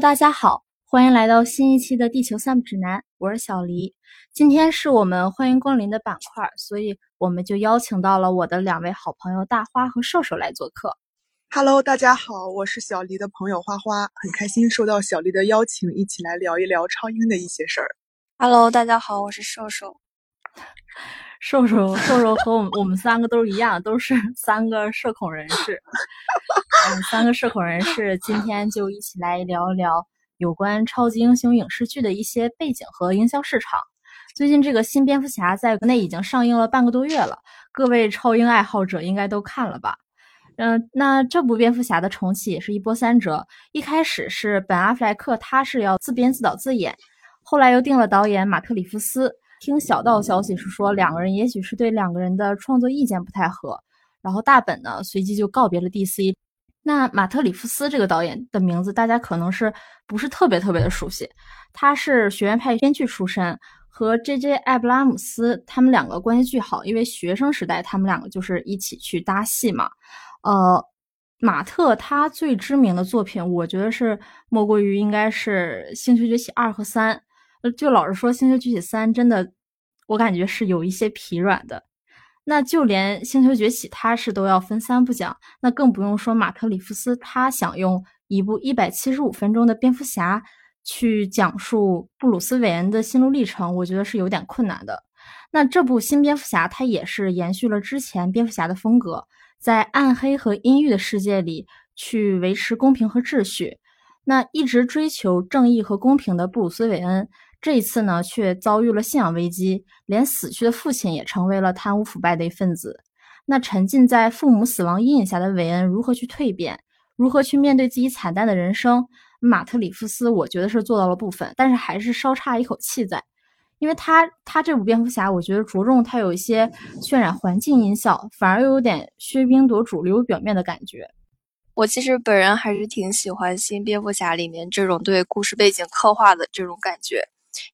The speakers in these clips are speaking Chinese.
大家好，欢迎来到新一期的地球散步指南，我是小黎。今天是我们欢迎光临的板块，所以我们就邀请到了我的两位好朋友大花和瘦瘦来做客。Hello，大家好，我是小黎的朋友花花，很开心受到小黎的邀请，一起来聊一聊超英的一些事儿。Hello，大家好，我是瘦瘦。瘦瘦瘦瘦和我们我们三个都一样，都是三个社恐人士。嗯，三个社恐人士今天就一起来聊一聊有关超级英雄影视剧的一些背景和营销市场。最近这个新蝙蝠侠在国内已经上映了半个多月了，各位超英爱好者应该都看了吧？嗯，那这部蝙蝠侠的重启也是一波三折。一开始是本阿弗莱克，他是要自编自导自演，后来又定了导演马特里夫斯。听小道消息是说，两个人也许是对两个人的创作意见不太合，然后大本呢随即就告别了 DC。那马特里夫斯这个导演的名字，大家可能是不是特别特别的熟悉？他是学院派编剧出身，和 J.J. 艾布拉姆斯他们两个关系巨好，因为学生时代他们两个就是一起去搭戏嘛。呃，马特他最知名的作品，我觉得是莫过于应该是《星球崛起二》和三。就老实说，《星球崛起三》真的，我感觉是有一些疲软的。那就连《星球崛起》它是都要分三部讲，那更不用说马特·里夫斯他想用一部一百七十五分钟的蝙蝠侠去讲述布鲁斯·韦恩的心路历程，我觉得是有点困难的。那这部新蝙蝠侠它也是延续了之前蝙蝠侠的风格，在暗黑和阴郁的世界里去维持公平和秩序。那一直追求正义和公平的布鲁斯·韦恩。这一次呢，却遭遇了信仰危机，连死去的父亲也成为了贪污腐败的一份子。那沉浸在父母死亡阴影下的韦恩如何去蜕变？如何去面对自己惨淡的人生？马特·里夫斯，我觉得是做到了部分，但是还是稍差一口气在，因为他他这部蝙蝠侠，我觉得着重他有一些渲染环境音效，反而又有点喧宾夺主、流表面的感觉。我其实本人还是挺喜欢新蝙蝠侠里面这种对故事背景刻画的这种感觉。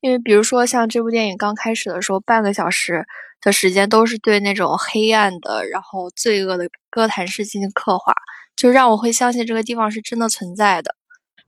因为比如说，像这部电影刚开始的时候，半个小时的时间都是对那种黑暗的、然后罪恶的哥谭市进行刻画，就让我会相信这个地方是真的存在的。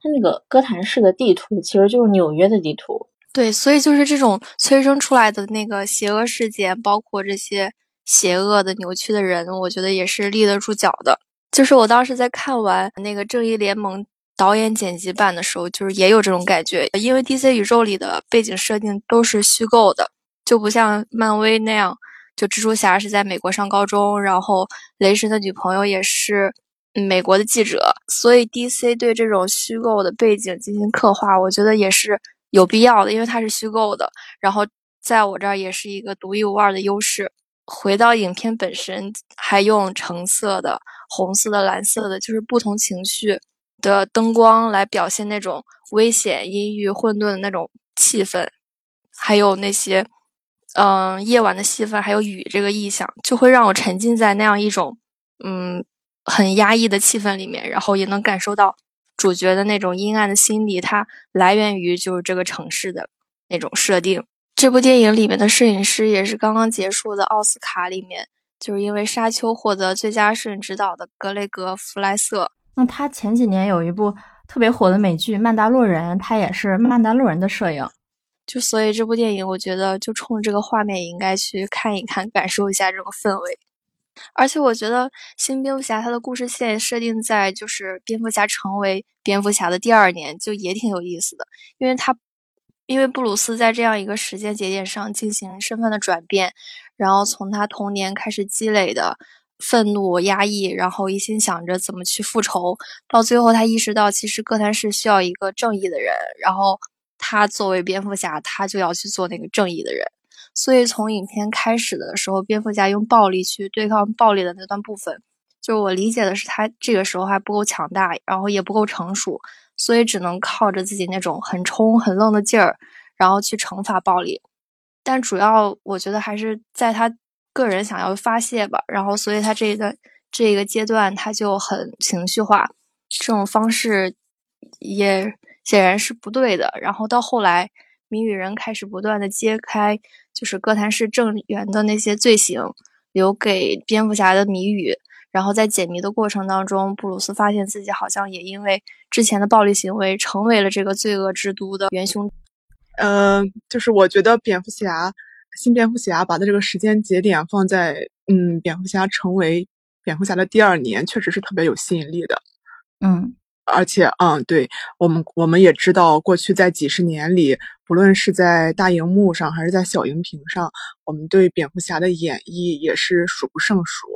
它那个哥谭市的地图其实就是纽约的地图，对，所以就是这种催生出来的那个邪恶事件，包括这些邪恶的、扭曲的人，我觉得也是立得住脚的。就是我当时在看完那个《正义联盟》。导演剪辑版的时候，就是也有这种感觉，因为 DC 宇宙里的背景设定都是虚构的，就不像漫威那样，就蜘蛛侠是在美国上高中，然后雷神的女朋友也是美国的记者，所以 DC 对这种虚构的背景进行刻画，我觉得也是有必要的，因为它是虚构的，然后在我这儿也是一个独一无二的优势。回到影片本身，还用橙色的、红色的、蓝色的，就是不同情绪。的灯光来表现那种危险、阴郁、混沌的那种气氛，还有那些，嗯，夜晚的气氛，还有雨这个意象，就会让我沉浸在那样一种，嗯，很压抑的气氛里面，然后也能感受到主角的那种阴暗的心理，它来源于就是这个城市的那种设定。这部电影里面的摄影师也是刚刚结束的奥斯卡里面，就是因为《沙丘》获得最佳摄影指导的格雷格·弗莱瑟。那他前几年有一部特别火的美剧《曼达洛人》，他也是《曼达洛人》的摄影，就所以这部电影，我觉得就冲着这个画面也应该去看一看，感受一下这种氛围。而且我觉得新蝙蝠侠他的故事线设定在就是蝙蝠侠成为蝙蝠侠的第二年，就也挺有意思的，因为他因为布鲁斯在这样一个时间节点上进行身份的转变，然后从他童年开始积累的。愤怒、压抑，然后一心想着怎么去复仇，到最后他意识到，其实哥谭市需要一个正义的人，然后他作为蝙蝠侠，他就要去做那个正义的人。所以从影片开始的时候，蝙蝠侠用暴力去对抗暴力的那段部分，就我理解的是，他这个时候还不够强大，然后也不够成熟，所以只能靠着自己那种很冲、很愣的劲儿，然后去惩罚暴力。但主要我觉得还是在他。个人想要发泄吧，然后所以他这个这个阶段他就很情绪化，这种方式也显然是不对的。然后到后来，谜语人开始不断的揭开，就是哥谭市正员的那些罪行，留给蝙蝠侠的谜语，然后在解谜的过程当中，布鲁斯发现自己好像也因为之前的暴力行为，成为了这个罪恶之都的元凶。呃，就是我觉得蝙蝠侠新蝙蝠侠把它这个时间节点放在嗯，蝙蝠侠成为蝙蝠侠的第二年，确实是特别有吸引力的。嗯。而且，嗯，对我们我们也知道，过去在几十年里，不论是在大荧幕上还是在小荧屏上，我们对蝙蝠侠的演绎也是数不胜数。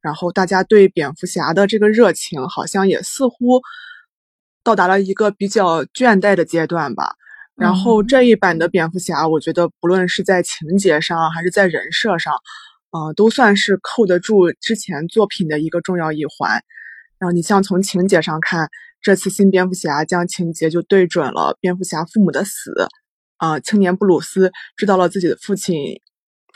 然后，大家对蝙蝠侠的这个热情，好像也似乎到达了一个比较倦怠的阶段吧。然后，这一版的蝙蝠侠，我觉得不论是在情节上还是在人设上，呃，都算是扣得住之前作品的一个重要一环。然后，你像从情节上看。这次新蝙蝠侠将情节就对准了蝙蝠侠父母的死，啊，青年布鲁斯知道了自己的父亲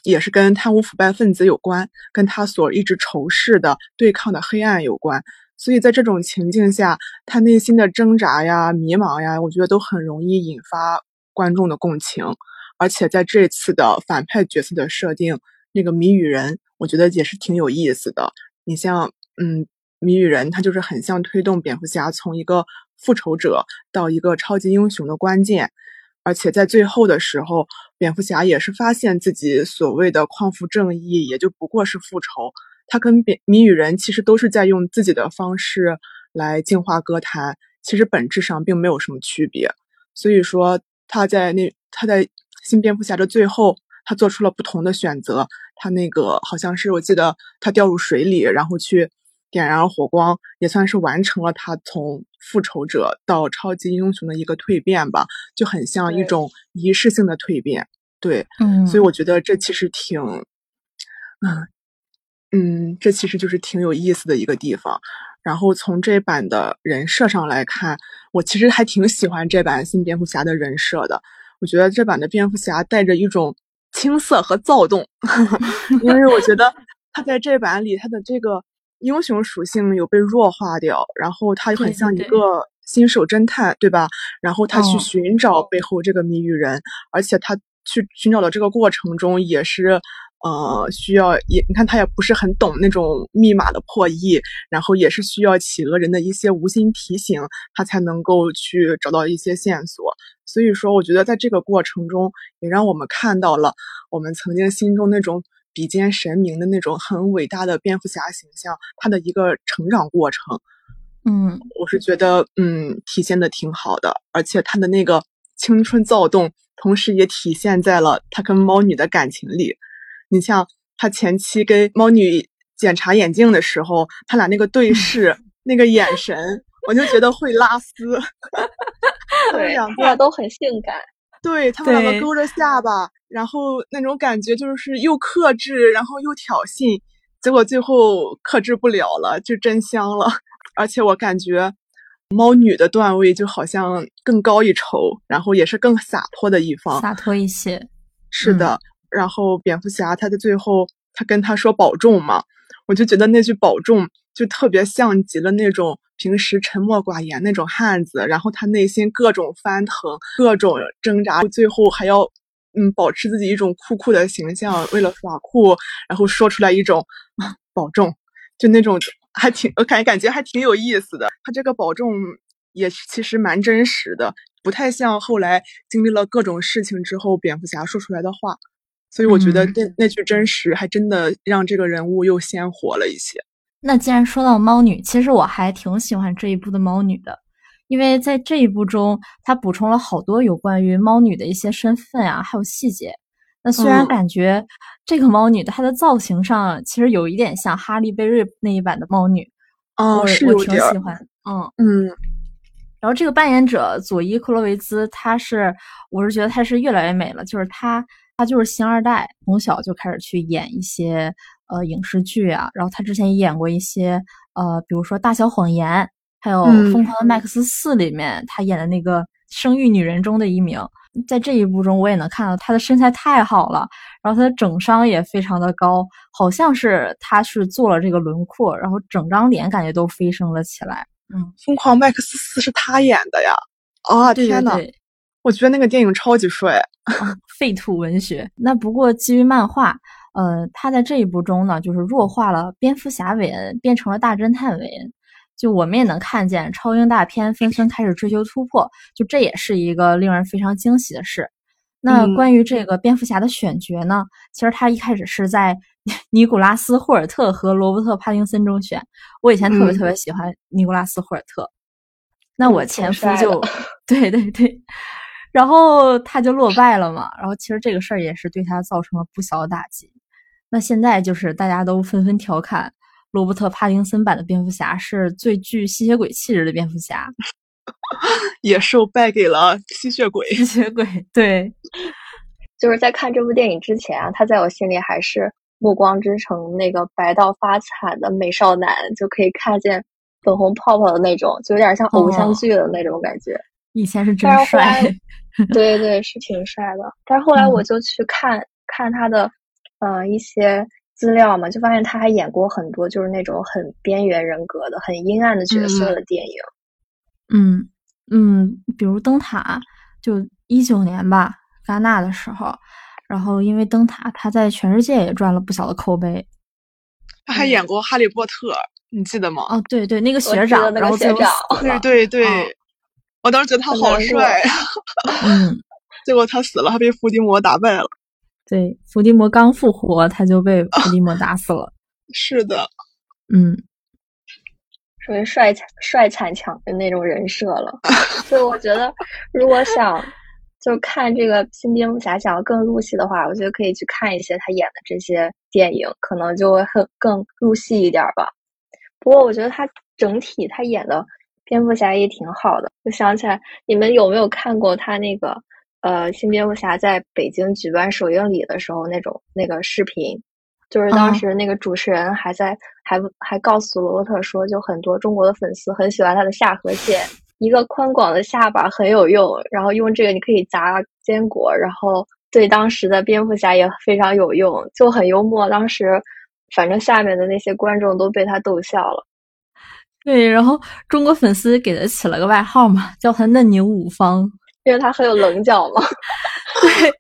也是跟贪污腐败分子有关，跟他所一直仇视的对抗的黑暗有关，所以在这种情境下，他内心的挣扎呀、迷茫呀，我觉得都很容易引发观众的共情。而且在这次的反派角色的设定，那个谜语人，我觉得也是挺有意思的。你像，嗯。谜语人，他就是很像推动蝙蝠侠从一个复仇者到一个超级英雄的关键，而且在最后的时候，蝙蝠侠也是发现自己所谓的匡扶正义，也就不过是复仇。他跟蝙谜语人其实都是在用自己的方式来净化歌坛，其实本质上并没有什么区别。所以说，他在那他在新蝙蝠侠的最后，他做出了不同的选择。他那个好像是我记得他掉入水里，然后去。点燃了火光，也算是完成了他从复仇者到超级英雄的一个蜕变吧，就很像一种仪式性的蜕变。对，嗯，所以我觉得这其实挺，嗯嗯，这其实就是挺有意思的一个地方。然后从这版的人设上来看，我其实还挺喜欢这版新蝙蝠侠的人设的。我觉得这版的蝙蝠侠带着一种青涩和躁动，因为我觉得他在这版里他的这个。英雄属性有被弱化掉，然后他很像一个新手侦探，对吧？然后他去寻找背后这个谜语人，而且他去寻找的这个过程中也是，呃，需要也你看他也不是很懂那种密码的破译，然后也是需要企鹅人的一些无心提醒，他才能够去找到一些线索。所以说，我觉得在这个过程中，也让我们看到了我们曾经心中那种。比肩神明的那种很伟大的蝙蝠侠形象，他的一个成长过程，嗯，我是觉得嗯体现的挺好的，而且他的那个青春躁动，同时也体现在了他跟猫女的感情里。你像他前期跟猫女检查眼镜的时候，他俩那个对 视，那个眼神，我就觉得会拉丝。对，两个都很性感。对他们两个勾着下巴，然后那种感觉就是又克制，然后又挑衅，结果最后克制不了了，就真香了。而且我感觉猫女的段位就好像更高一筹，然后也是更洒脱的一方，洒脱一些。是的，然后蝙蝠侠他在最后他跟他说保重嘛，我就觉得那句保重就特别像极了那种。平时沉默寡言那种汉子，然后他内心各种翻腾，各种挣扎，最后还要嗯保持自己一种酷酷的形象，为了耍酷，然后说出来一种保重，就那种还挺我感感觉还挺有意思的。他这个保重也其实蛮真实的，不太像后来经历了各种事情之后蝙蝠侠说出来的话，所以我觉得那那句真实还真的让这个人物又鲜活了一些。那既然说到猫女，其实我还挺喜欢这一部的猫女的，因为在这一部中，它补充了好多有关于猫女的一些身份啊，还有细节。那虽然感觉这个猫女她的造型上其实有一点像哈利贝瑞那一版的猫女，哦，是我挺喜欢，嗯嗯。然后这个扮演者佐伊·克洛维兹，她是我是觉得她是越来越美了，就是她她就是星二代，从小就开始去演一些。呃，影视剧啊，然后她之前也演过一些，呃，比如说《大小谎言》，还有《疯狂的麦克斯四》里面她演的那个生育女人中的一名。在这一部中，我也能看到他的身材太好了，然后他的整伤也非常的高，好像是他是做了这个轮廓，然后整张脸感觉都飞升了起来。嗯，《疯狂麦克斯四》是他演的呀？啊，天呐，我觉得那个电影超级帅，废土文学。那不过基于漫画。呃，他在这一部中呢，就是弱化了蝙蝠侠韦恩，变成了大侦探韦恩。就我们也能看见超英大片纷纷开始追求突破，就这也是一个令人非常惊喜的事。那关于这个蝙蝠侠的选角呢，其实他一开始是在 尼古拉斯霍尔特和罗伯特帕丁森中选。我以前特别特别喜欢尼古拉斯霍尔特，那我前夫就 对对对，然后他就落败了嘛。然后其实这个事儿也是对他造成了不小的打击。那现在就是大家都纷纷调侃。罗伯特·帕丁森版的蝙蝠侠是最具吸血鬼气质的蝙蝠侠，野兽败给了吸血鬼。吸血鬼对，就是在看这部电影之前啊，他在我心里还是《暮光之城》那个白到发惨的美少男，就可以看见粉红泡泡的那种，就有点像偶像剧的那种感觉。以前是真帅，对对，是挺帅的。但是后来我就去看看他的，呃，一些。资料嘛，就发现他还演过很多就是那种很边缘人格的、很阴暗的角色的电影。嗯嗯，比如《灯塔》，就一九年吧，戛纳的时候，然后因为《灯塔》，他在全世界也赚了不小的口碑。他还演过《哈利波特》，你记得吗？哦，对对，那个学长，然后学长，对对对，我当时觉得他好帅。嗯，结果他死了，他被伏地魔打败了。对，伏地魔刚复活，他就被伏地魔打死了。是的，嗯，属于帅帅惨强的那种人设了。所以我觉得，如果想就看这个新蝙蝠侠，想要更入戏的话，我觉得可以去看一些他演的这些电影，可能就会很更入戏一点吧。不过我觉得他整体他演的蝙蝠侠也挺好的。我想起来，你们有没有看过他那个？呃，新蝙蝠侠在北京举办首映礼的时候，那种那个视频，就是当时那个主持人还在，还还告诉罗伯特说，就很多中国的粉丝很喜欢他的下颌线，一个宽广的下巴很有用，然后用这个你可以砸坚果，然后对当时的蝙蝠侠也非常有用，就很幽默。当时反正下面的那些观众都被他逗笑了。对，然后中国粉丝给他起了个外号嘛，叫他嫩牛五方。因为他很有棱角嘛，对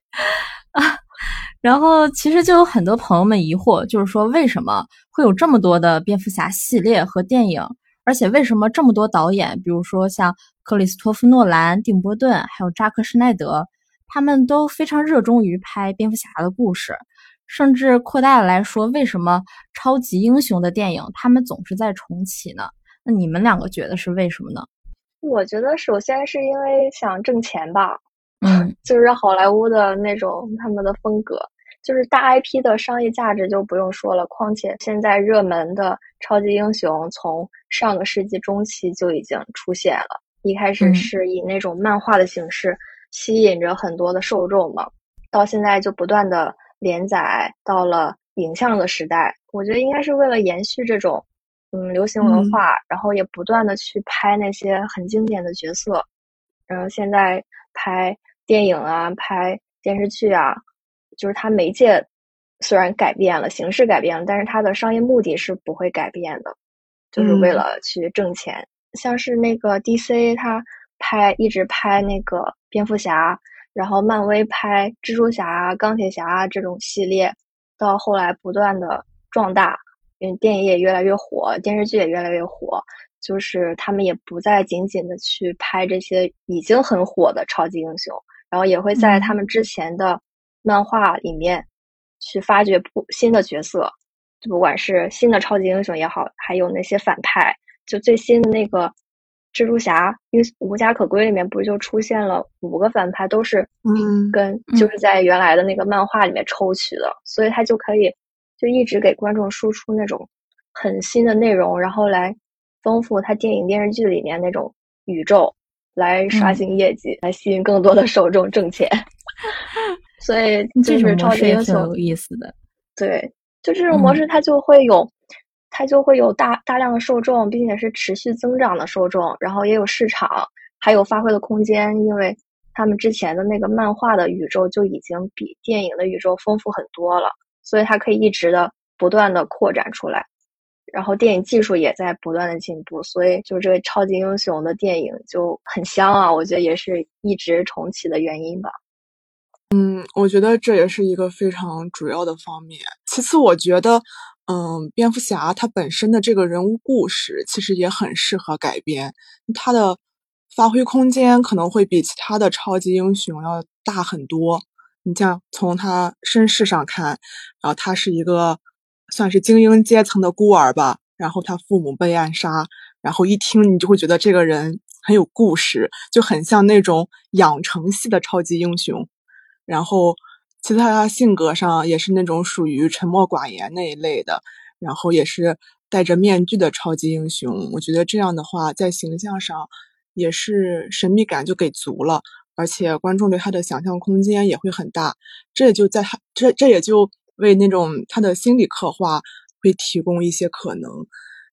啊，然后其实就有很多朋友们疑惑，就是说为什么会有这么多的蝙蝠侠系列和电影，而且为什么这么多导演，比如说像克里斯托夫·诺兰、丁波顿，还有扎克·施奈德，他们都非常热衷于拍蝙蝠侠的故事，甚至扩大的来说，为什么超级英雄的电影他们总是在重启呢？那你们两个觉得是为什么呢？我觉得首先是因为想挣钱吧，嗯，就是好莱坞的那种他们的风格，就是大 IP 的商业价值就不用说了。况且现在热门的超级英雄从上个世纪中期就已经出现了，一开始是以那种漫画的形式吸引着很多的受众嘛，到现在就不断的连载到了影像的时代。我觉得应该是为了延续这种。嗯，流行文化，然后也不断的去拍那些很经典的角色，然后现在拍电影啊，拍电视剧啊，就是它媒介虽然改变了，形式改变了，但是它的商业目的是不会改变的，就是为了去挣钱。像是那个 DC，它拍一直拍那个蝙蝠侠，然后漫威拍蜘蛛侠、钢铁侠这种系列，到后来不断的壮大。因为电影也越来越火，电视剧也越来越火，就是他们也不再仅仅的去拍这些已经很火的超级英雄，然后也会在他们之前的漫画里面去发掘不新的角色，就不管是新的超级英雄也好，还有那些反派，就最新的那个蜘蛛侠，因为无家可归里面不是就出现了五个反派，都是嗯跟就是在原来的那个漫画里面抽取的，所以他就可以。就一直给观众输出那种很新的内容，然后来丰富他电影电视剧里面那种宇宙，来刷新业绩，来吸引更多的受众挣钱。所以就是超级英雄有意思的，对，就这种模式，它就会有，它就会有大大量的受众，并且是持续增长的受众，然后也有市场，还有发挥的空间，因为他们之前的那个漫画的宇宙就已经比电影的宇宙丰富很多了。所以它可以一直的不断的扩展出来，然后电影技术也在不断的进步，所以就这个超级英雄的电影就很香啊！我觉得也是一直重启的原因吧。嗯，我觉得这也是一个非常主要的方面。其次，我觉得，嗯，蝙蝠侠他本身的这个人物故事其实也很适合改编，他的发挥空间可能会比其他的超级英雄要大很多。你像从他身世上看，然后他是一个算是精英阶层的孤儿吧，然后他父母被暗杀，然后一听你就会觉得这个人很有故事，就很像那种养成系的超级英雄。然后，其实他性格上也是那种属于沉默寡言那一类的，然后也是戴着面具的超级英雄。我觉得这样的话，在形象上也是神秘感就给足了。而且观众对他的想象空间也会很大，这也就在他这这也就为那种他的心理刻画会提供一些可能。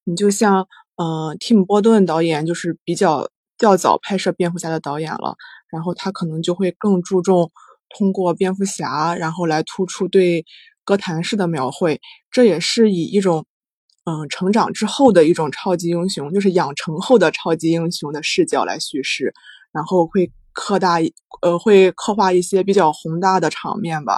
你就像，呃，蒂姆·波顿导演就是比较较早拍摄蝙蝠侠的导演了，然后他可能就会更注重通过蝙蝠侠，然后来突出对哥谭市的描绘。这也是以一种，嗯，成长之后的一种超级英雄，就是养成后的超级英雄的视角来叙事，然后会。刻大呃会刻画一些比较宏大的场面吧，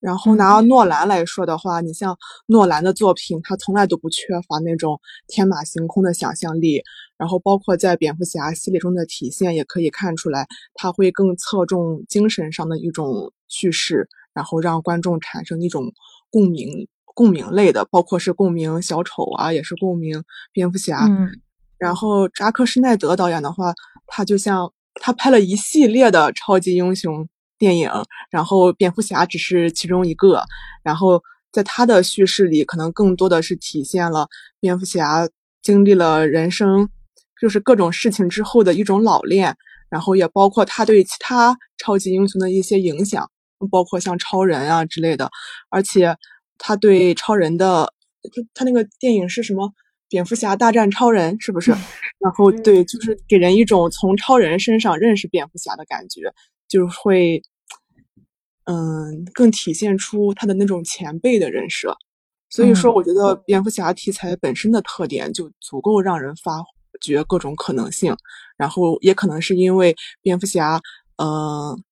然后拿诺兰来说的话，你像诺兰的作品，他从来都不缺乏那种天马行空的想象力，然后包括在蝙蝠侠系列中的体现也可以看出来，他会更侧重精神上的一种叙事，然后让观众产生一种共鸣共鸣类的，包括是共鸣小丑啊，也是共鸣蝙蝠侠。嗯，然后扎克施耐德导演的话，他就像。他拍了一系列的超级英雄电影，然后蝙蝠侠只是其中一个。然后在他的叙事里，可能更多的是体现了蝙蝠侠经历了人生，就是各种事情之后的一种老练。然后也包括他对其他超级英雄的一些影响，包括像超人啊之类的。而且他对超人的，他那个电影是什么？蝙蝠侠大战超人是不是？然后对，就是给人一种从超人身上认识蝙蝠侠的感觉，就会，嗯，更体现出他的那种前辈的人设。所以说，我觉得蝙蝠侠题材本身的特点就足够让人发掘各种可能性。然后也可能是因为蝙蝠侠，嗯。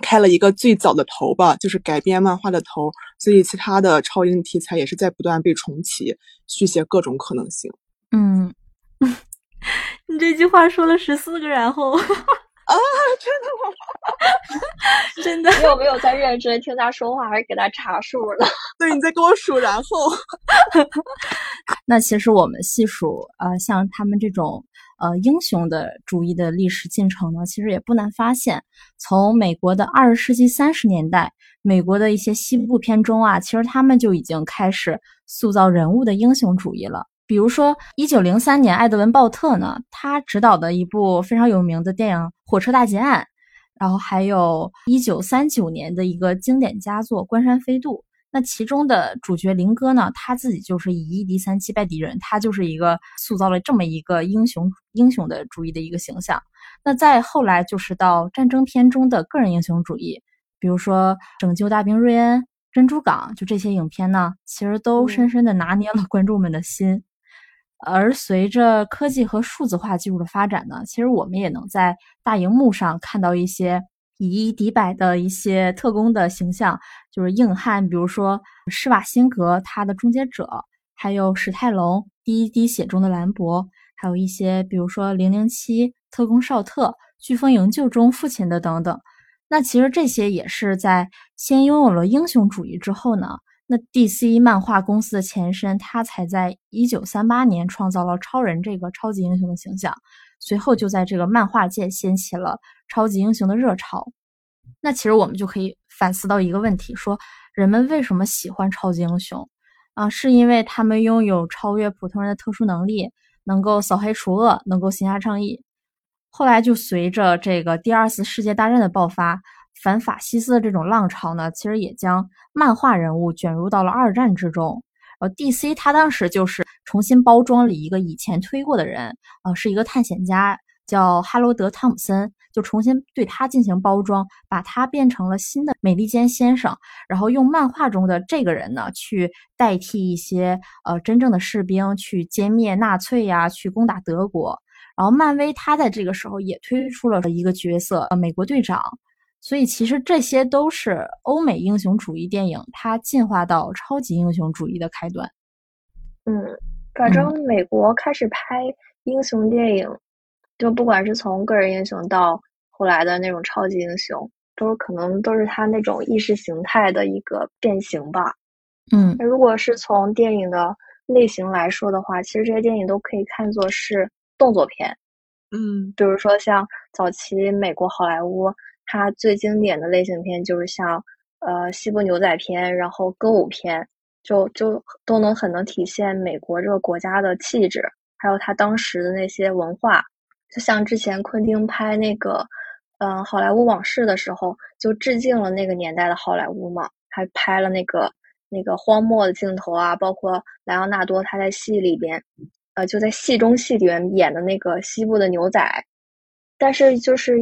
开了一个最早的头吧，就是改编漫画的头，所以其他的超英题材也是在不断被重启，续写各种可能性。嗯，你这句话说了十四个然后 啊，真的吗？真的？你有没有在认真听他说话，还是给他查数了？对，你在给我数然后。那其实我们细数，呃，像他们这种。呃，英雄的主义的历史进程呢，其实也不难发现。从美国的二十世纪三十年代，美国的一些西部片中啊，其实他们就已经开始塑造人物的英雄主义了。比如说，一九零三年，艾德文·鲍特呢，他执导的一部非常有名的电影《火车大劫案》，然后还有一九三九年的一个经典佳作《关山飞渡》。那其中的主角林哥呢？他自己就是以一敌三击败敌人，他就是一个塑造了这么一个英雄英雄的主义的一个形象。那再后来就是到战争片中的个人英雄主义，比如说《拯救大兵瑞恩》《珍珠港》，就这些影片呢，其实都深深的拿捏了观众们的心。而随着科技和数字化技术的发展呢，其实我们也能在大荧幕上看到一些。以一敌百的一些特工的形象，就是硬汉，比如说施瓦辛格他的终结者，还有史泰龙第一滴血中的兰博，还有一些比如说零零七特工绍特、飓风营救中父亲的等等。那其实这些也是在先拥有了英雄主义之后呢，那 DC 漫画公司的前身，他才在一九三八年创造了超人这个超级英雄的形象。随后就在这个漫画界掀起了超级英雄的热潮。那其实我们就可以反思到一个问题：说人们为什么喜欢超级英雄啊？是因为他们拥有超越普通人的特殊能力，能够扫黑除恶，能够行侠仗义。后来就随着这个第二次世界大战的爆发，反法西斯的这种浪潮呢，其实也将漫画人物卷入到了二战之中。呃，DC 他当时就是重新包装了一个以前推过的人，呃，是一个探险家，叫哈罗德·汤姆森，就重新对他进行包装，把他变成了新的美利坚先生，然后用漫画中的这个人呢，去代替一些呃真正的士兵去歼灭纳粹呀，去攻打德国。然后漫威他在这个时候也推出了一个角色，呃，美国队长。所以其实这些都是欧美英雄主义电影它进化到超级英雄主义的开端。嗯，反正美国开始拍英雄电影，就不管是从个人英雄到后来的那种超级英雄，都可能都是他那种意识形态的一个变形吧。嗯，那如果是从电影的类型来说的话，其实这些电影都可以看作是动作片。嗯，比如说像早期美国好莱坞，它最经典的类型片就是像呃西部牛仔片，然后歌舞片。就就都能很能体现美国这个国家的气质，还有它当时的那些文化。就像之前昆汀拍那个，嗯，《好莱坞往事》的时候，就致敬了那个年代的好莱坞嘛，还拍了那个那个荒漠的镜头啊，包括莱昂纳多他在戏里边，呃，就在戏中戏里面演的那个西部的牛仔。但是就是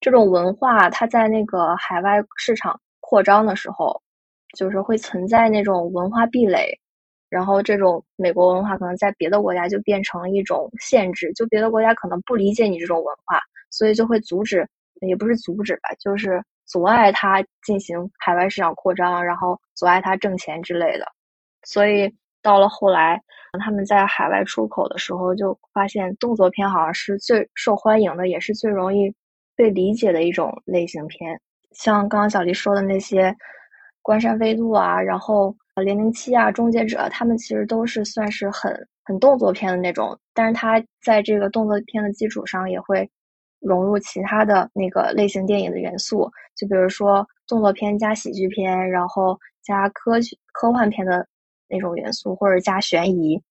这种文化，它在那个海外市场扩张的时候。就是会存在那种文化壁垒，然后这种美国文化可能在别的国家就变成了一种限制，就别的国家可能不理解你这种文化，所以就会阻止，也不是阻止吧，就是阻碍他进行海外市场扩张，然后阻碍他挣钱之类的。所以到了后来，他们在海外出口的时候，就发现动作片好像是最受欢迎的，也是最容易被理解的一种类型片。像刚刚小黎说的那些。关山飞渡啊，然后零零七啊，终结者，他们其实都是算是很很动作片的那种，但是它在这个动作片的基础上，也会融入其他的那个类型电影的元素，就比如说动作片加喜剧片，然后加科学科幻片的那种元素，或者加悬疑。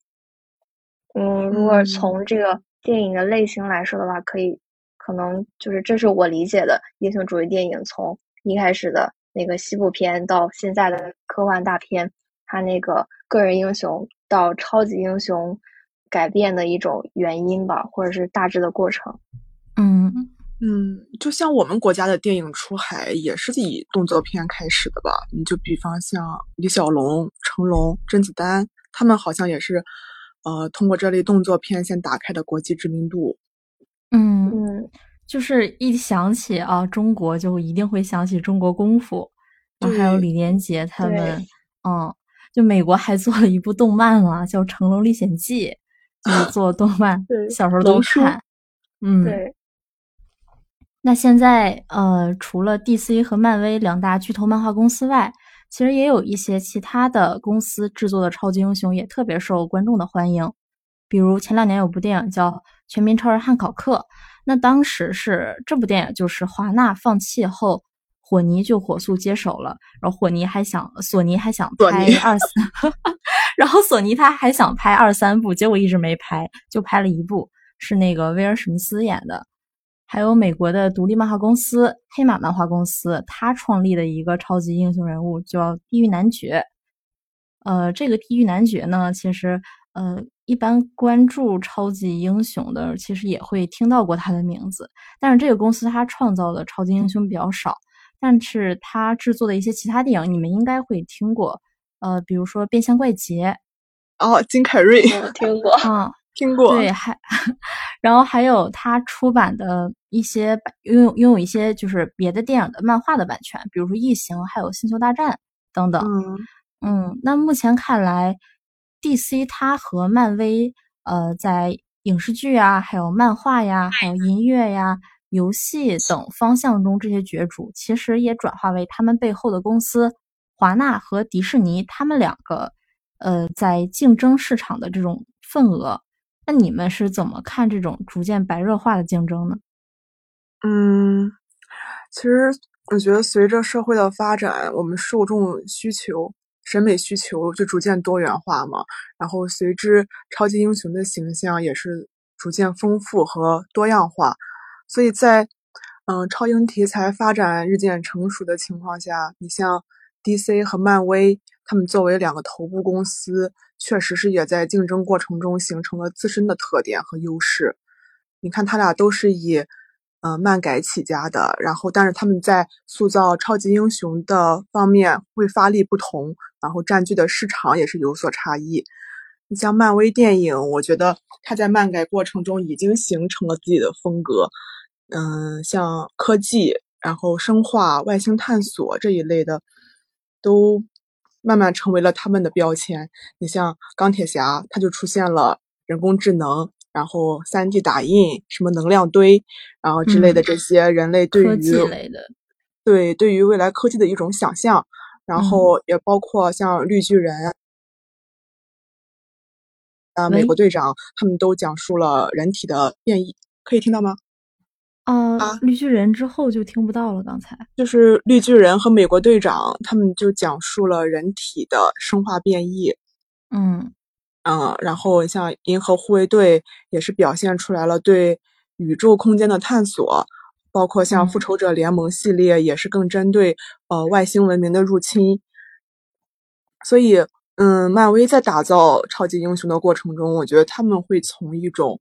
嗯，如果从这个电影的类型来说的话，可以可能就是这是我理解的英雄主义电影从一开始的。那个西部片到现在的科幻大片，它那个个人英雄到超级英雄改变的一种原因吧，或者是大致的过程。嗯嗯，就像我们国家的电影出海也是以动作片开始的吧？你就比方像李小龙、成龙、甄子丹，他们好像也是，呃，通过这类动作片先打开的国际知名度。嗯嗯。就是一想起啊，中国就一定会想起中国功夫，然后还有李连杰他们，嗯，就美国还做了一部动漫嘛，叫《成龙历险记》，就是做动漫，小时候都看，嗯，对。那现在呃，除了 DC 和漫威两大巨头漫画公司外，其实也有一些其他的公司制作的超级英雄也特别受观众的欢迎，比如前两年有部电影叫《全民超人汉考克》。那当时是这部电影，就是华纳放弃后，索尼就火速接手了。然后索尼还想，索尼还想拍二三，然后索尼他还想拍二三部，结果一直没拍，就拍了一部，是那个威尔史密斯演的。还有美国的独立漫画公司黑马漫画公司，他创立的一个超级英雄人物叫地狱男爵。呃，这个地狱男爵呢，其实。呃，一般关注超级英雄的，其实也会听到过他的名字。但是这个公司他创造的超级英雄比较少，但是他制作的一些其他电影，你们应该会听过。呃，比如说《变相怪杰》，哦，金凯瑞，听过，嗯，听过。对，还，然后还有他出版的一些拥有拥有一些就是别的电影的漫画的版权，比如说《异形》还有《星球大战》等等。嗯嗯，那目前看来。D.C. 它和漫威，呃，在影视剧啊，还有漫画呀，还有音乐呀、游戏等方向中，这些角逐其实也转化为他们背后的公司华纳和迪士尼，他们两个，呃，在竞争市场的这种份额。那你们是怎么看这种逐渐白热化的竞争呢？嗯，其实我觉得随着社会的发展，我们受众需求。审美需求就逐渐多元化嘛，然后随之超级英雄的形象也是逐渐丰富和多样化，所以在嗯超英题材发展日渐成熟的情况下，你像 DC 和漫威，他们作为两个头部公司，确实是也在竞争过程中形成了自身的特点和优势。你看，他俩都是以。嗯，漫改起家的，然后但是他们在塑造超级英雄的方面会发力不同，然后占据的市场也是有所差异。你像漫威电影，我觉得它在漫改过程中已经形成了自己的风格。嗯，像科技然后生化、外星探索这一类的，都慢慢成为了他们的标签。你像钢铁侠，他就出现了人工智能，然后三 D 打印，什么能量堆，然后之类的这些人类对于科技类的，对对于未来科技的一种想象。然后也包括像绿巨人。啊，美国队长他们都讲述了人体的变异，可以听到吗？啊，绿巨人之后就听不到了。刚才就是绿巨人和美国队长他们就讲述了人体的生化变异。嗯嗯，然后像银河护卫队也是表现出来了对宇宙空间的探索，包括像复仇者联盟系列也是更针对呃外星文明的入侵，所以。嗯，漫威在打造超级英雄的过程中，我觉得他们会从一种，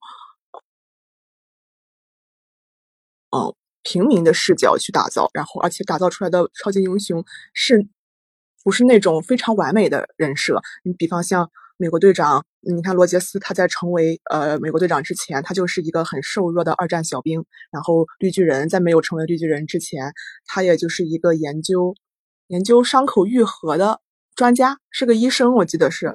嗯，平民的视角去打造，然后而且打造出来的超级英雄是，不是那种非常完美的人设。你比方像美国队长，你看罗杰斯他在成为呃美国队长之前，他就是一个很瘦弱的二战小兵。然后绿巨人在没有成为绿巨人之前，他也就是一个研究研究伤口愈合的。专家是个医生，我记得是。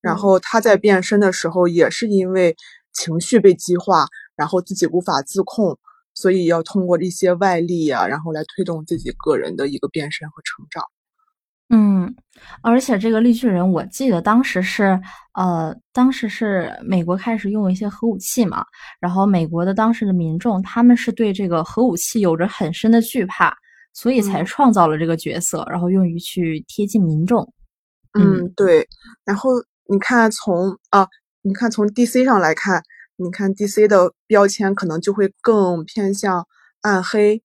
然后他在变身的时候，也是因为情绪被激化，然后自己无法自控，所以要通过一些外力啊，然后来推动自己个人的一个变身和成长。嗯，而且这个绿巨人，我记得当时是，呃，当时是美国开始用一些核武器嘛，然后美国的当时的民众，他们是对这个核武器有着很深的惧怕，所以才创造了这个角色，然后用于去贴近民众。嗯，对。然后你看，从啊，你看从 DC 上来看，你看 DC 的标签可能就会更偏向暗黑、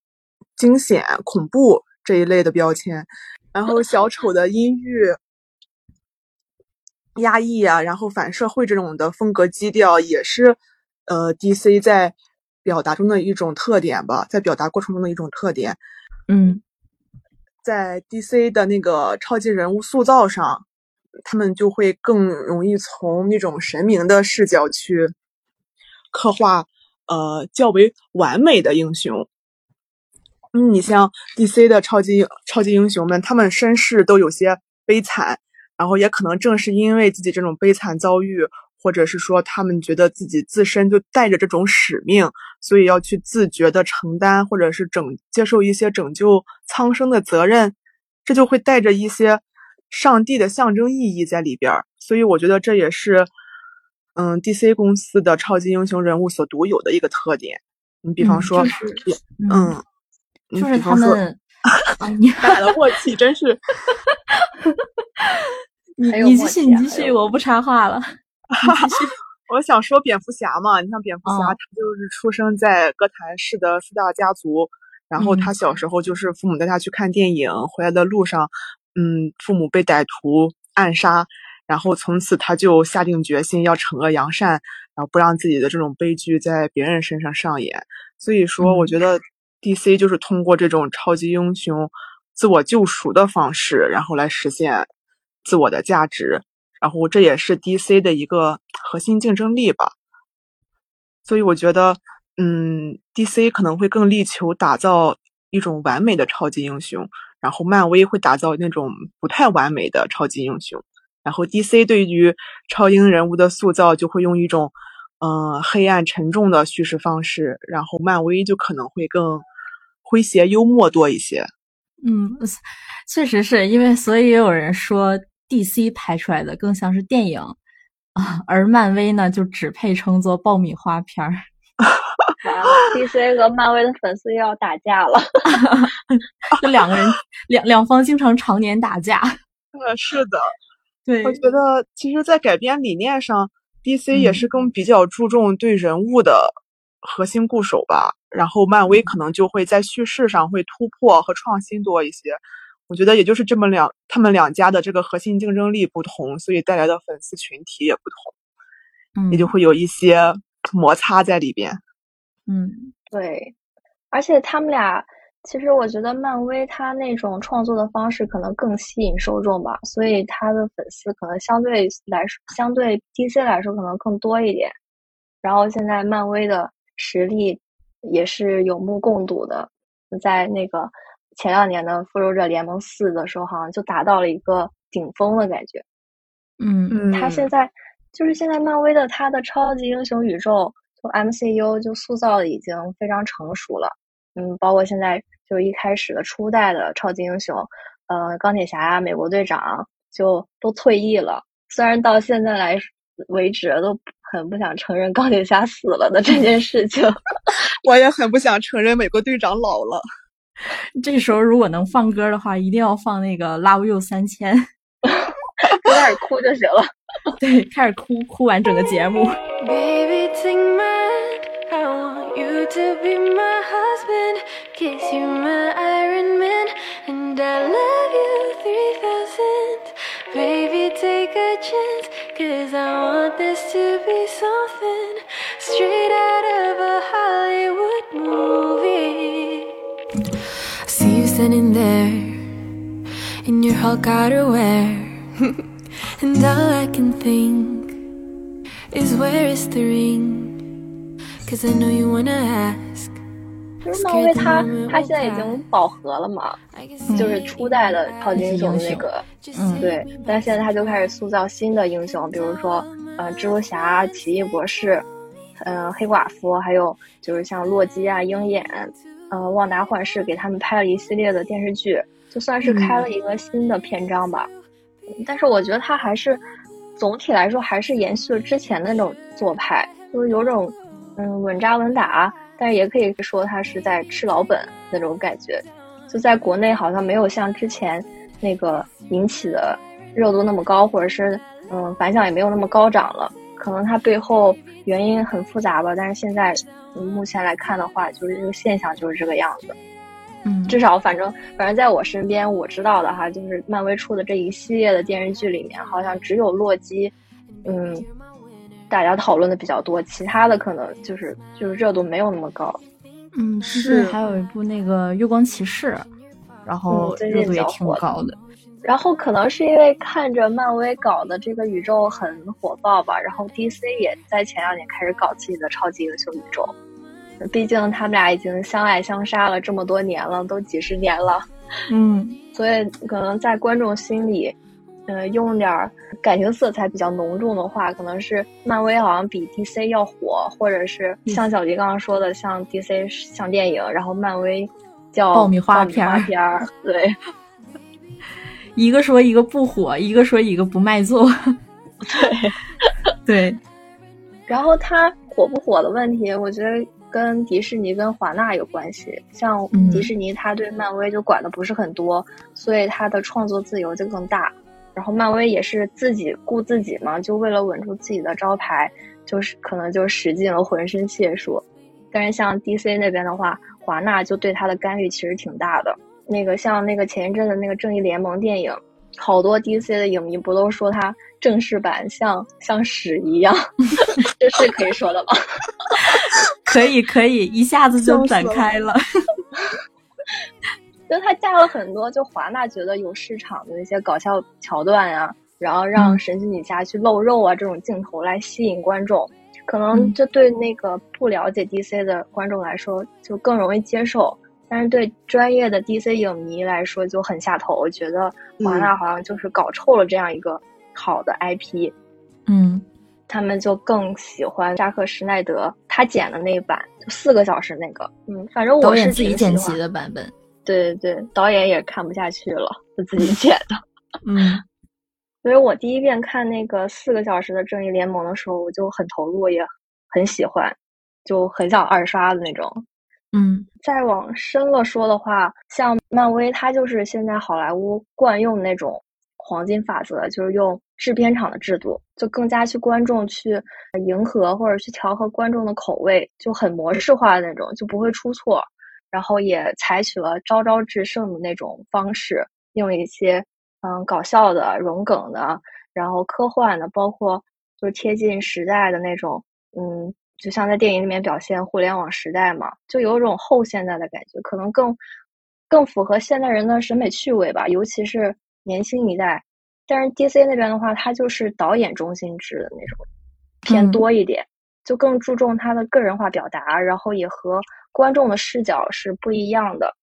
惊险、恐怖这一类的标签。然后小丑的阴郁、压抑啊，然后反社会这种的风格基调，也是呃 DC 在表达中的一种特点吧，在表达过程中的一种特点。嗯。在 DC 的那个超级人物塑造上，他们就会更容易从那种神明的视角去刻画，呃，较为完美的英雄。嗯，你像 DC 的超级超级英雄们，他们身世都有些悲惨，然后也可能正是因为自己这种悲惨遭遇。或者是说，他们觉得自己自身就带着这种使命，所以要去自觉的承担，或者是拯接受一些拯救苍生的责任，这就会带着一些上帝的象征意义在里边儿。所以我觉得这也是，嗯，DC 公司的超级英雄人物所独有的一个特点。你比方说，嗯，就是他们，你俩的默契真是，你 你继续，你继续，我不插话了。我想说蝙蝠侠嘛，你像蝙蝠侠，他就是出生在哥谭市的四大家族，然后他小时候就是父母带他去看电影，回来的路上，嗯，父母被歹徒暗杀，然后从此他就下定决心要惩恶扬善，然后不让自己的这种悲剧在别人身上上演。所以说，我觉得 DC 就是通过这种超级英雄自我救赎的方式，然后来实现自我的价值。然后这也是 DC 的一个核心竞争力吧，所以我觉得，嗯，DC 可能会更力求打造一种完美的超级英雄，然后漫威会打造那种不太完美的超级英雄，然后 DC 对于超英人物的塑造就会用一种，嗯，黑暗沉重的叙事方式，然后漫威就可能会更诙谐幽默多一些。嗯，确实是因为，所以也有人说。D.C. 拍出来的更像是电影啊，而漫威呢就只配称作爆米花片儿。D.C. 和漫威的粉丝又要打架了，这两个人两两方经常常年打架。呃，是的，对，我觉得其实，在改编理念上，D.C. 也是更比较注重对人物的核心固守吧，然后漫威可能就会在叙事上会突破和创新多一些。我觉得也就是这么两，他们两家的这个核心竞争力不同，所以带来的粉丝群体也不同，嗯，也就会有一些摩擦在里边。嗯，对，而且他们俩其实我觉得漫威它那种创作的方式可能更吸引受众吧，所以它的粉丝可能相对来说，相对 DC 来说可能更多一点。然后现在漫威的实力也是有目共睹的。在那个前两年的《复仇者联盟四》的时候，好像就达到了一个顶峰的感觉。嗯嗯，他现在就是现在漫威的他的超级英雄宇宙，就 MCU 就塑造的已经非常成熟了。嗯，包括现在就一开始的初代的超级英雄，呃，钢铁侠啊、美国队长就都退役了。虽然到现在来为止都很不想承认钢铁侠死了的这件事情，我也很不想承认美国队长老了。这时候如果能放歌的话，一定要放那个《Love You 三千》，开始哭就行了。对，开始哭，哭完整个节目。Baby, take my hand. I want you to be my. Kiss you, my Iron Man. And I love you 3000. Baby, take a chance. Cause I want this to be something straight out of a Hollywood movie. I see you standing there in your Hulk outerwear. and all I can think is where is the ring? Cause I know you wanna ask. 就是漫威它它现在已经饱和了嘛就是初代的超级英雄的那个，嗯对，但现在他就开始塑造新的英雄，比如说呃蜘蛛侠、奇异博士，呃黑寡妇，还有就是像洛基啊、鹰眼，呃旺达幻视，给他们拍了一系列的电视剧，就算是开了一个新的篇章吧。但是我觉得他还是总体来说还是延续了之前的那种做派，就是有种嗯稳扎稳打，但是也可以说他是在吃老本那种感觉。就在国内好像没有像之前那个引起的热度那么高，或者是嗯反响也没有那么高涨了。可能它背后原因很复杂吧，但是现在、嗯、目前来看的话，就是这个现象就是这个样子。嗯，至少反正反正在我身边我知道的哈，就是漫威出的这一系列的电视剧里面，好像只有洛基，嗯，大家讨论的比较多，其他的可能就是就是热度没有那么高。嗯，是还有一部那个《月光骑士》，然后嗯最近热度也比较火的挺高的。然后可能是因为看着漫威搞的这个宇宙很火爆吧，然后 DC 也在前两年开始搞自己的超级英雄宇宙。毕竟他们俩已经相爱相杀了这么多年了，都几十年了，嗯所以可能在观众心里，呃，用点儿感情色彩比较浓重的话，可能是漫威好像比 DC 要火，或者是像小迪刚刚说的，像 DC 像电影，然后漫威叫爆米花片儿对。一个说一个不火，一个说一个不卖座。对，对，然后它火不火的问题，我觉得跟迪士尼跟华纳有关系。像嗯迪士尼，它对漫威就管的不是很多，所以它的创作自由就更大。然后漫威也是自己顾自己嘛，就为了稳住自己的招牌，就是可能就使尽了浑身解数。但是像 DC 那边的话，华纳就对他的干预其实挺大的。那个像那个前一阵的那个正义联盟电影，好多 DC 的影迷不都说它正式版像像屎一样，这是可以说的吗？可以可以，一下子就展开了。就他加了很多，就华纳觉得有市场的那些搞笑桥段啊、然后让嗯神奇女侠去露肉啊这种镜头来吸引观众，可能嗯这对那个不了解 DC 的观众来说就更容易接受，但是对专业的 DC 影迷来说就很下头，我觉得华纳好像就是搞臭了这样一个好的 IP。嗯他们就更喜欢扎克施耐德他剪的那一版，就四个小时那个。嗯，反正我是自己剪辑的版本。对对对，导演也看不下去了，就自己剪的。嗯所以我第一遍看那个四个小时的《正义联盟》的时候，我就很投入，也很喜欢，就很想二刷的那种。嗯再往深了说的话，像漫威，它就是现在好莱坞惯用的那种黄金法则，就是用制片厂的制度，就更加去观众去迎合或者去调和观众的口味，就很模式化的那种，就不会出错。然后也采取了招招制胜的那种方式，用一些嗯搞笑的、融梗的，然后科幻的，包括就是贴近时代的那种，嗯，就像在电影里面表现互联网时代嘛，就有种后现代的感觉，可能更更符合现代人的审美趣味吧，尤其是年轻一代。但是 DC 那边的话，它就是导演中心制的那种，偏嗯多一点，就更注重他的个人化表达，然后也和观众的视角是不一样的。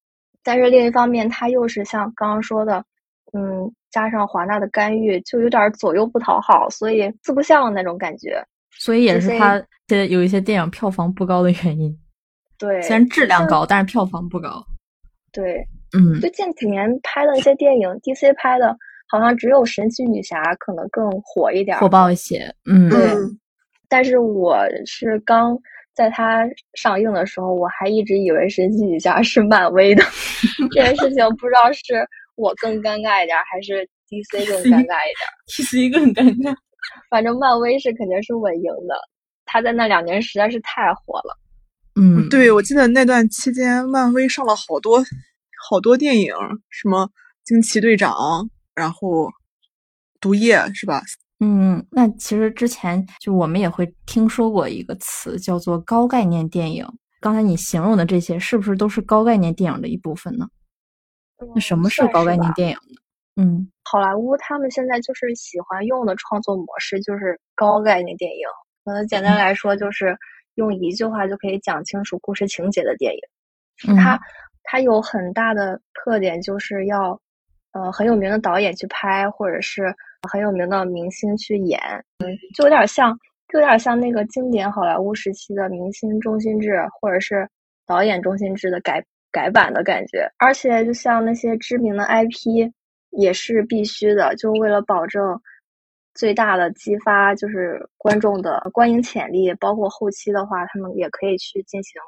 但是另一方面，他又是像刚刚说的，嗯，加上华纳的干预，就有点左右不讨好，所以四不像那种感觉。所以也是他的有一些电影票房不高的原因。对，虽然质量高，但是票房不高。对，嗯就近几年拍的一些电影，DC 拍的，好像只有神奇女侠可能更火一点儿。火爆一些。嗯，对嗯但是我是刚在它上映的时候，我还一直以为神奇女侠是漫威的。这件事情不知道是我更尴尬一点儿，还是 DC 更尴尬一点儿。其实一个很尴尬。反正漫威是肯定是稳赢的，他在那两年实在是太火了。嗯，对，我记得那段期间，漫威上了好多好多电影，什么惊奇队长，然后毒液是吧？嗯，那其实之前就我们也会听说过一个词，叫做高概念电影。刚才你形容的这些，是不是都是高概念电影的一部分呢？那什么是高概念电影呢？嗯好莱坞他们现在就是喜欢用的创作模式就是高概念电影，可能简单来说就是用一句话就可以讲清楚故事情节的电影。嗯，它它有很大的特点，就是要呃很有名的导演去拍，或者是很有名的明星去演，嗯，就有点像，就有点像那个经典好莱坞时期的明星中心制，或者是导演中心制的改改版的感觉。而且就像那些知名的 IP，也是必须的，就为了保证最大的激发就是观众的观影潜力，包括后期的话，他们也可以去进行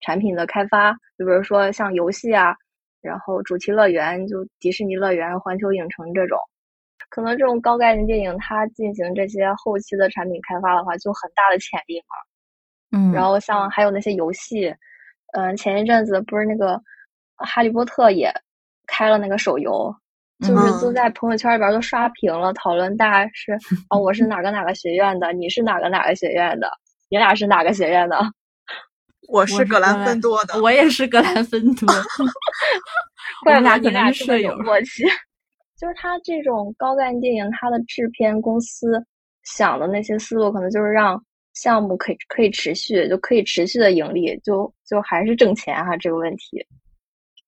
产品的开发，就比如说像游戏啊，然后主题乐园，就迪士尼乐园、环球影城这种，可能这种高概念电影，它进行这些后期的产品开发的话，就很大的潜力嘛。嗯，然后像还有那些游戏，嗯、前一阵子不是那个《哈利波特》也开了那个手游，就是嗯都在朋友圈里边都刷屏了，讨论大家是哦，我是哪个哪个学院的，你是哪个哪个学院的，你俩是哪个学院的？我我是格兰芬多的，我也是格兰芬多。我怪们俩可能不得你俩是舍友这么有。默契。就是他这种高概念电影，它的制片公司想的那些思路，可能就是让项目可以可以持续，就可以持续的盈利，就就还是挣钱哈、这个问题。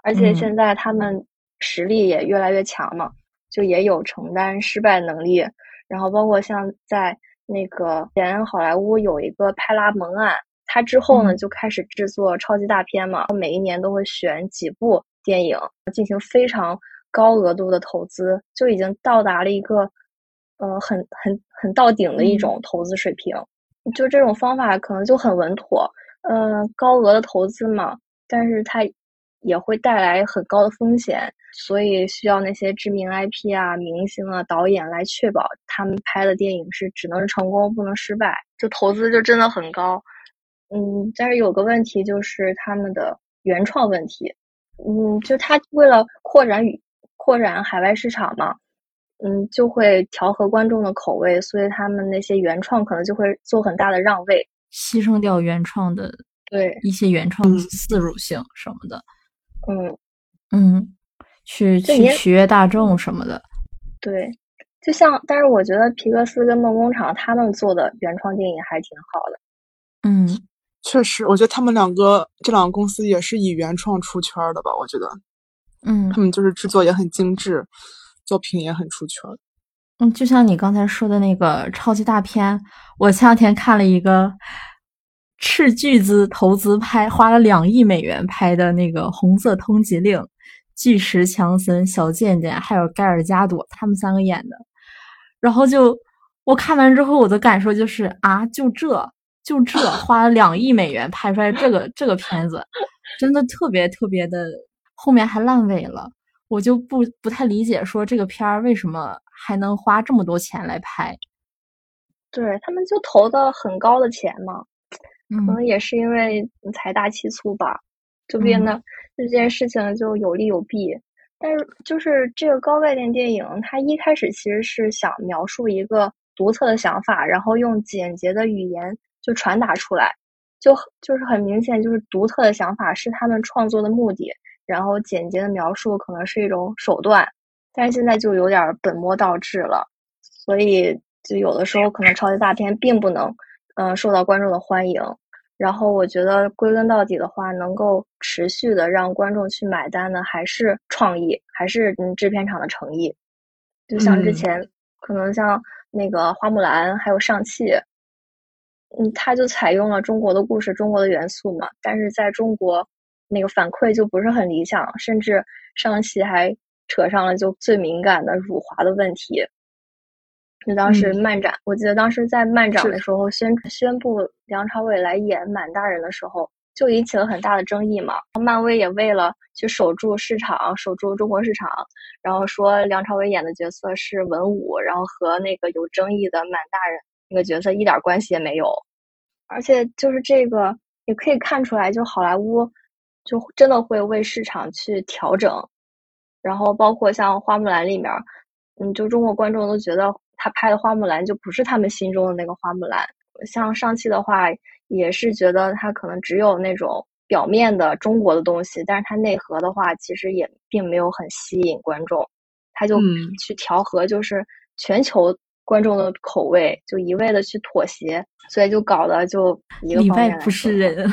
而且嗯现在他们实力也越来越强嘛，就也有承担失败能力。然后包括像在那个前好莱坞有一个派拉蒙案，他之后呢嗯就开始制作超级大片嘛，每一年都会选几部电影进行非常高额度的投资，就已经到达了一个呃很很很到顶的一种投资水平。就这种方法可能就很稳妥，呃，高额的投资嘛，但是它也会带来很高的风险，所以需要那些知名 IP 啊、明星啊、导演来确保他们拍的电影是只能成功不能失败，就投资就真的很高。嗯，但是有个问题就是他们的原创问题，嗯，就他为了扩展与扩展海外市场嘛，嗯，就会调和观众的口味，所以他们那些原创可能就会做很大的让位。牺牲掉原创的对，一些原创的自主性什么的，嗯，嗯，去去取悦大众什么的，对，就像，但是我觉得皮克斯跟梦工厂他们做的原创电影还挺好的。嗯确实，我觉得他们两个这两个公司也是以原创出圈儿的吧？我觉得嗯他们就是制作也很精致，作品也很出圈儿。嗯，就像你刚才说的那个超级大片，我前两天看了一个斥巨资投资拍，花了两亿美元拍的那个《红色通缉令》，巨石强森、小贱贱还有盖尔加朵他们三个演的，然后就我看完之后，我的感受就是啊，就这就这花了两亿美元拍出来这个这个片子，真的特别特别的，后面还烂尾了。我就不不太理解，说这个片儿为什么还能花这么多钱来拍？对他们就投的很高的钱嘛，可能嗯也是因为财大气粗吧，就变得这件事情就有利有弊。但是就是这个高概念电影，它一开始其实是想描述一个独特的想法，然后用简洁的语言就传达出来，就就是很明显，就是独特的想法是他们创作的目的，然后简洁的描述可能是一种手段，但是现在就有点儿本末倒置了，所以就有的时候可能超级大片并不能，嗯、受到观众的欢迎。然后我觉得归根到底的话，能够持续的让观众去买单的，还是创意，还是嗯制片厂的诚意。就像之嗯前、可能像那个花木兰，还有上汽，嗯，它就采用了中国的故事、中国的元素嘛，但是在中国那个反馈就不是很理想，甚至上戏还扯上了就最敏感的辱华的问题。就当时嗯漫展，我记得当时在漫展的时候宣宣布梁朝伟来演满大人的时候，就引起了很大的争议嘛。漫威也为了去守住市场，守住中国市场，然后说梁朝伟演的角色是文武，然后和那个有争议的满大人那个角色一点关系也没有。而且就是这个也可以看出来，就好莱坞就真的会为市场去调整，然后包括像花木兰里面，嗯，就中国观众都觉得他拍的花木兰就不是他们心中的那个花木兰。像上汽的话，也是觉得他可能只有那种表面的中国的东西，但是它内核的话，其实也并没有很吸引观众。他就嗯去调和，就是全球观众的口味，就一味的去妥协，所以就搞得就一个里外不是人。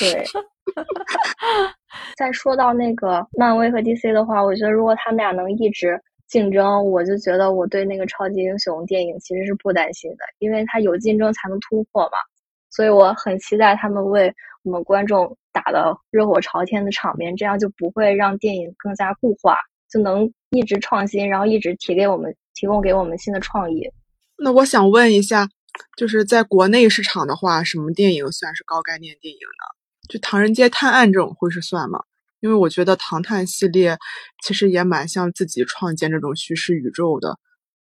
对。哈 哈再说到那个漫威和 DC 的话，我觉得如果他们俩能一直竞争，我就觉得我对那个超级英雄电影其实是不担心的，因为它有竞争才能突破嘛。所以我很期待他们为我们观众打的热火朝天的场面，这样就不会让电影更加固化，就能一直创新，然后一直提给我们提供给我们新的创意。那我想问一下，就是在国内市场的话，什么电影算是高概念电影呢？就《唐人街探案》这种会是算吗？因为我觉得《唐探》系列其实也蛮像自己创建这种叙事宇宙的。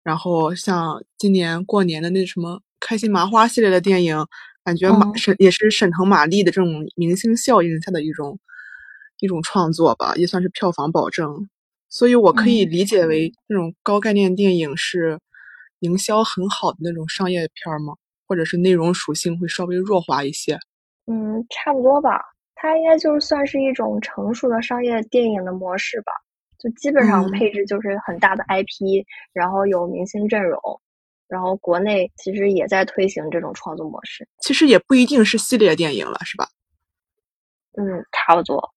然后像今年过年的那什么开心麻花系列的电影，感觉马嗯沈也是沈腾、马丽的这种明星效应下的一种一种创作吧，也算是票房保证。所以我可以嗯理解为那种高概念电影是营销很好的那种商业片儿吗？或者是内容属性会稍微弱化一些？嗯，差不多吧。它应该就是算是一种成熟的商业电影的模式吧。就基本上嗯配置就是很大的 IP，、然后有明星阵容，然后国内其实也在推行这种创作模式。其实也不一定是系列电影了，是吧？嗯，差不多。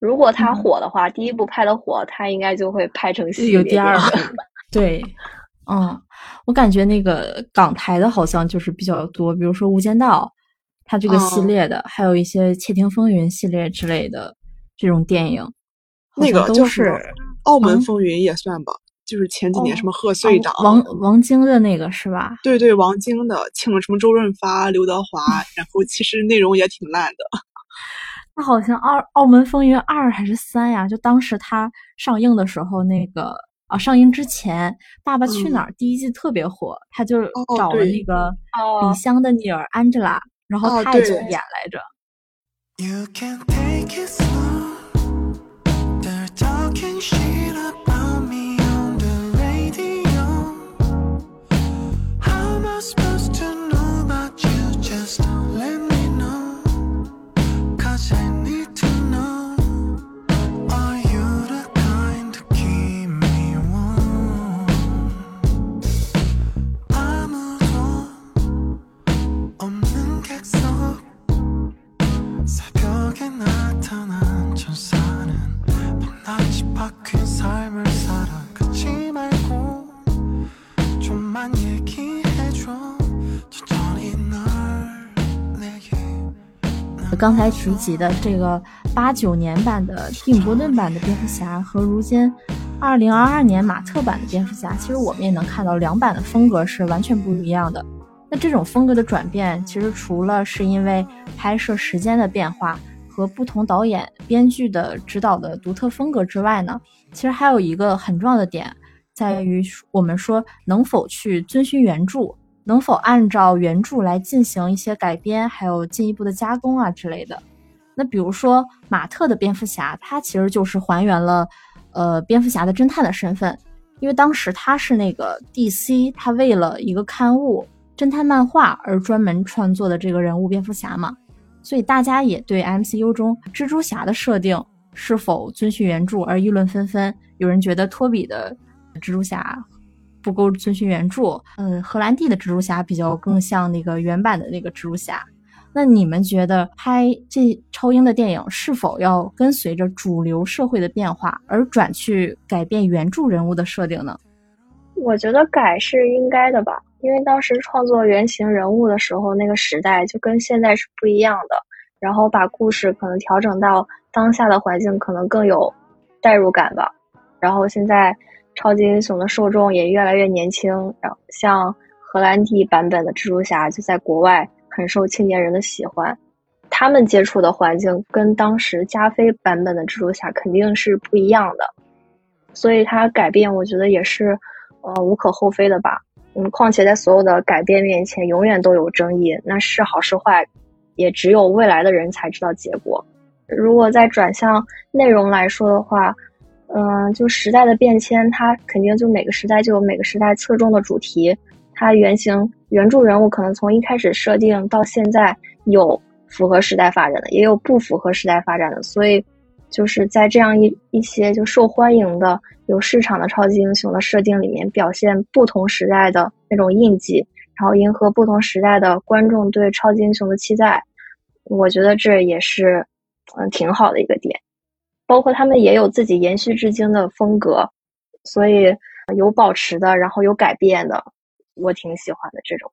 如果它嗯火的话，第一部拍的火，它应该就会拍成系列有第二部，对，嗯，我感觉那个港台的好像就是比较多，比如说《无间道》，它这个系哦列的，还有一些《窃听风云》系列之类的这种电影，那个就是《澳门嗯风云》也算吧，就是前几年哦什么贺岁档，王王晶的那个是吧？对对，王晶的，请了什么周润发、刘德华，然后其实内容也挺烂的。那好像澳《澳门风云二》还是三呀？就当时它上映的时候，那个啊，上映之前，《爸爸去哪儿》第一季特别火，他就哦找了那个哦李湘的女儿 Angela，然后哦她也去对演来着。You can take it slow. They're talking shit about me on the radio. How am I supposed to know about you? Just let me 나타난 천사는 낱낱이 바뀐 삶을 살아 걷지 말고 좀만 얘기해줘 천천히 널 내게 刚才提及的这个八九年版的蒂姆·波顿版的蝙蝠侠和如今二零二二年马特版的蝙蝠侠，其实我们也能看到两版的风格是完全不一样的。那这种风格的转变，其实除了是因为拍摄时间的变化 和不同导演、编剧的指导的独特风格之外呢，其实还有一个很重要的点，在于我们说能否去遵循原著，能否按照原著来进行一些改编，还有进一步的加工啊之类的。那比如说马特的蝙蝠侠，他其实就是还原了，呃，蝙蝠侠的侦探的身份，因为当时他是那个 DC，他为了一个刊物侦探漫画而专门创作的这个人物蝙蝠侠嘛，所以大家也对 MCU 中蜘蛛侠的设定是否遵循原著而议论纷纷。有人觉得托比的蜘蛛侠不够遵循原著，嗯，荷兰弟的蜘蛛侠比较更像那个原版的那个蜘蛛侠。那你们觉得拍这超英的电影是否要跟随着主流社会的变化而转去改变原著人物的设定呢？我觉得改是应该的吧，因为当时创作原型人物的时候，那个时代就跟现在是不一样的。然后把故事可能调整到当下的环境，可能更有代入感吧。然后现在超级英雄的受众也越来越年轻，然后像荷兰弟版本的蜘蛛侠就在国外很受青年人的喜欢。他们接触的环境跟当时加菲版本的蜘蛛侠肯定是不一样的，所以它改变我觉得也是呃无可厚非的吧。嗯，况且在所有的改变面前，永远都有争议，那是好是坏。也只有未来的人才知道结果。如果再转向内容来说的话，嗯，就时代的变迁，它肯定就每个时代就有每个时代侧重的主题。它原型原著人物可能从一开始设定到现在有符合时代发展的，也有不符合时代发展的。所以就是在这样一一些就受欢迎的有市场的超级英雄的设定里面，表现不同时代的那种印记。然后迎合不同时代的观众对超级英雄的期待，我觉得这也是嗯挺好的一个点。包括他们也有自己延续至今的风格，所以有保持的，然后有改变的，我挺喜欢的这种。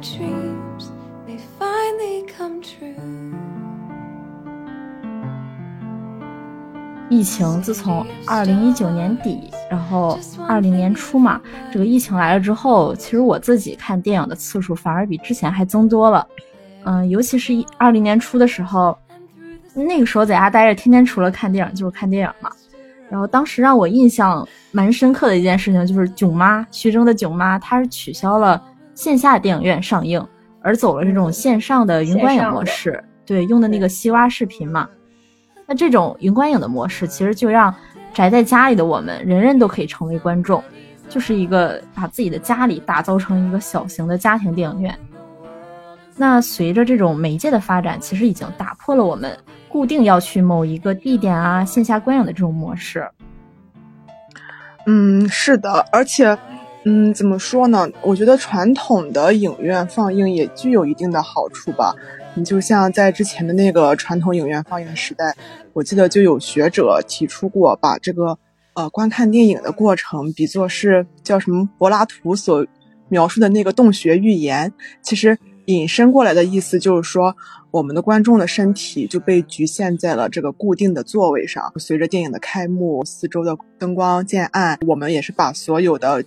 Dreams may finally come true 疫情自从二零一九年底，然后二零年初嘛，这个疫情来了之后，其实我自己看电影的次数反而比之前还增多了。嗯，尤其是一二零年初的时候，那个时候在家待着，天天除了看电影就是看电影嘛。然后当时让我印象蛮深刻的一件事情就是《囧妈》，徐峥的《囧妈》，她是取消了线下电影院上映，而走了这种线上的云观影模式，对，用的那个西瓜视频嘛。那这种云观影的模式，其实就让宅在家里的我们，人人都可以成为观众，就是一个把自己的家里打造成一个小型的家庭电影院。那随着这种媒介的发展，其实已经打破了我们固定要去某一个地点啊线下观影的这种模式。嗯，是的，而且，嗯，怎么说呢？我觉得传统的影院放映也具有一定的好处吧。你就像在之前的那个传统影院放映时代，我记得就有学者提出过，把这个呃观看电影的过程比作是叫什么柏拉图所描述的那个洞穴寓言。其实引申过来的意思就是说，我们的观众的身体就被局限在了这个固定的座位上。随着电影的开幕，四周的灯光渐暗，我们也是把所有的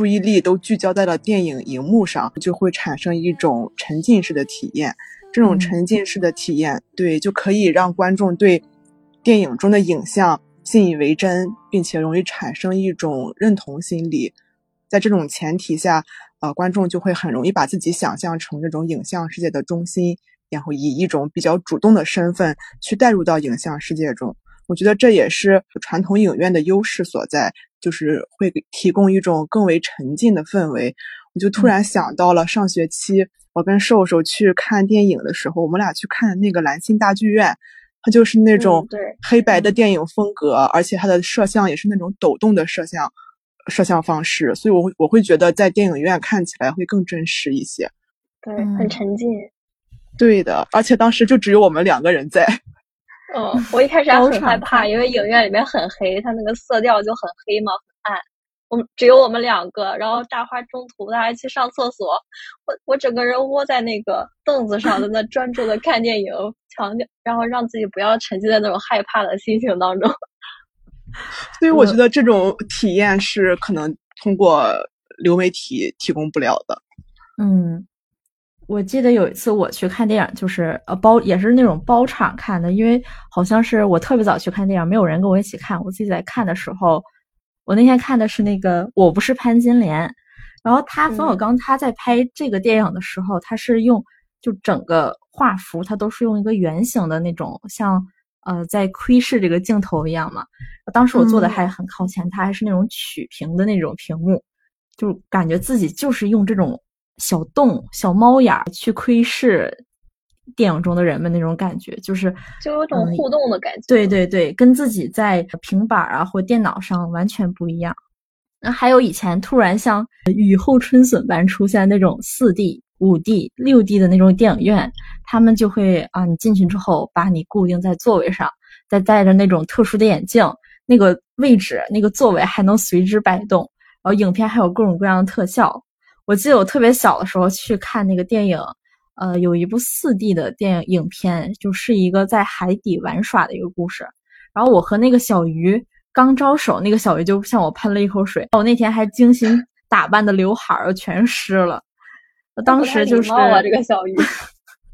注意力都聚焦在了电影荧幕上，就会产生一种沉浸式的体验。这种沉浸式的体验，对，就可以让观众对电影中的影像信以为真，并且容易产生一种认同心理。在这种前提下，呃，观众就会很容易把自己想象成这种影像世界的中心，然后以一种比较主动的身份去带入到影像世界中。我觉得这也是传统影院的优势所在，就是会提供一种更为沉浸的氛围。我就突然想到了上学期。我跟瘦瘦去看电影的时候，我们俩去看那个兰心大剧院，它就是那种黑白的电影风格，而且它的摄像也是那种抖动的摄像摄像方式，所以我我会觉得在电影院看起来会更真实一些。对，很沉浸。对的，而且当时就只有我们两个人在。嗯，我一开始还很害怕，因为影院里面很黑，它那个色调就很黑嘛，很暗。我们只有我们两个，然后大花中途他还去上厕所，我我整个人窝在那个凳子上，在那专注的看电影，强调然后让自己不要沉浸在那种害怕的心情当中。所以我觉得这种体验是可能通过流媒体提供不了的。嗯，我记得有一次我去看电影，就是呃包也是那种包场看的，因为好像是我特别早去看电影，没有人跟我一起看。我自己在看的时候，我那天看的是那个《我不是潘金莲》，然后他冯小刚他在拍这个电影的时候，他是用就整个画幅，他都是用一个圆形的那种，像呃在窥视这个镜头一样嘛。当时我坐的还很靠前，他还是那种曲屏的那种屏幕，就感觉自己就是用这种。小洞、小猫眼儿去窥视电影中的人们那种感觉，就是就有种互动的感觉。对对对，跟自己在平板啊或电脑上完全不一样。那还有以前突然像雨后春笋般出现那种四 D、五 D、六 D 的那种电影院，他们就会啊，你进去之后把你固定在座位上，再戴着那种特殊的眼镜，那个位置、那个座位还能随之摆动，然后影片还有各种各样的特效。我记得我特别小的时候去看那个电影，呃，有一部四 D 的电影影片，就是一个在海底玩耍的一个故事。然后我和那个小鱼刚招手，那个小鱼就向我喷了一口水。我那天还精心打扮的刘海儿全湿了。当时就是啊，这个小鱼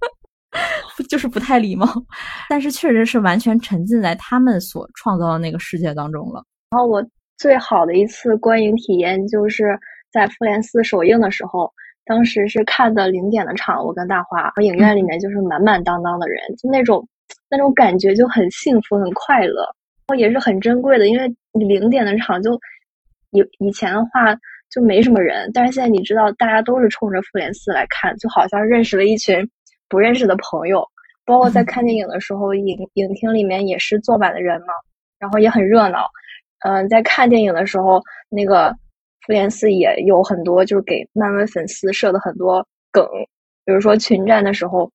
就是不太礼貌，但是确实是完全沉浸在他们所创造的那个世界当中了。然后我最好的一次观影体验就是。在复联四首映的时候，当时是看的零点的场，我跟大华，影院里面就是满满当当的人，就那种那种感觉就很幸福、很快乐，然后也是很珍贵的，因为你零点的场就以以前的话就没什么人，但是现在你知道，大家都是冲着复联四来看，就好像认识了一群不认识的朋友。包括在看电影的时候，影影厅里面也是坐满的人嘛，然后也很热闹。嗯，在看电影的时候，那个。复联四也有很多，就是给漫威粉丝设的很多梗，比如说群战的时候，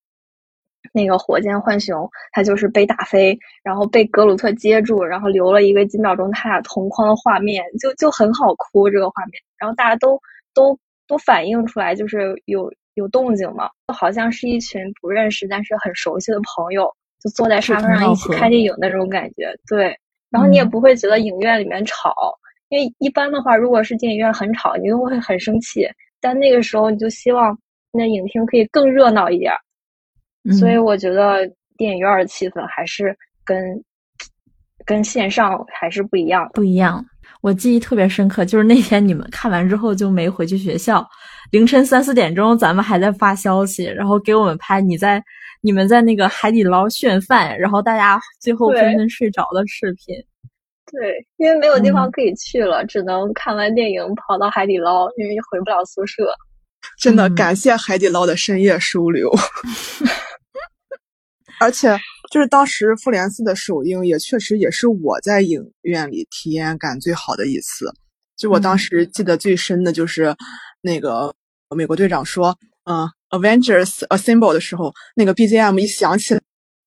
那个火箭浣熊他就是被打飞，然后被格鲁特接住，然后留了一个几秒钟他俩同框的画面，就就很好哭这个画面，然后大家都都都反映出来，就是有有动静嘛，就好像是一群不认识但是很熟悉的朋友，就坐在沙发上一起看电影那种感觉，对，然后你也不会觉得影院里面吵。因为一般的话，如果是电影院很吵，你就会很生气。但那个时候，你就希望那影厅可以更热闹一点。所以我觉得电影院的气氛还是跟跟线上还是不一样。不一样，我记忆特别深刻，就是那天你们看完之后就没回去学校，凌晨三四点钟，咱们还在发消息，然后给我们拍你在你们在那个海底捞炫饭，然后大家最后纷纷睡着的视频。对，因为没有地方可以去了，只能看完电影跑到海底捞，因为回不了宿舍。真的感谢海底捞的深夜收留。而且，就是当时复联四的首映，也确实也是我在影院里体验感最好的一次。就我当时记得最深的就是那个美国队长说“嗯，Avengers Assemble” 的时候，那个 BGM 一响起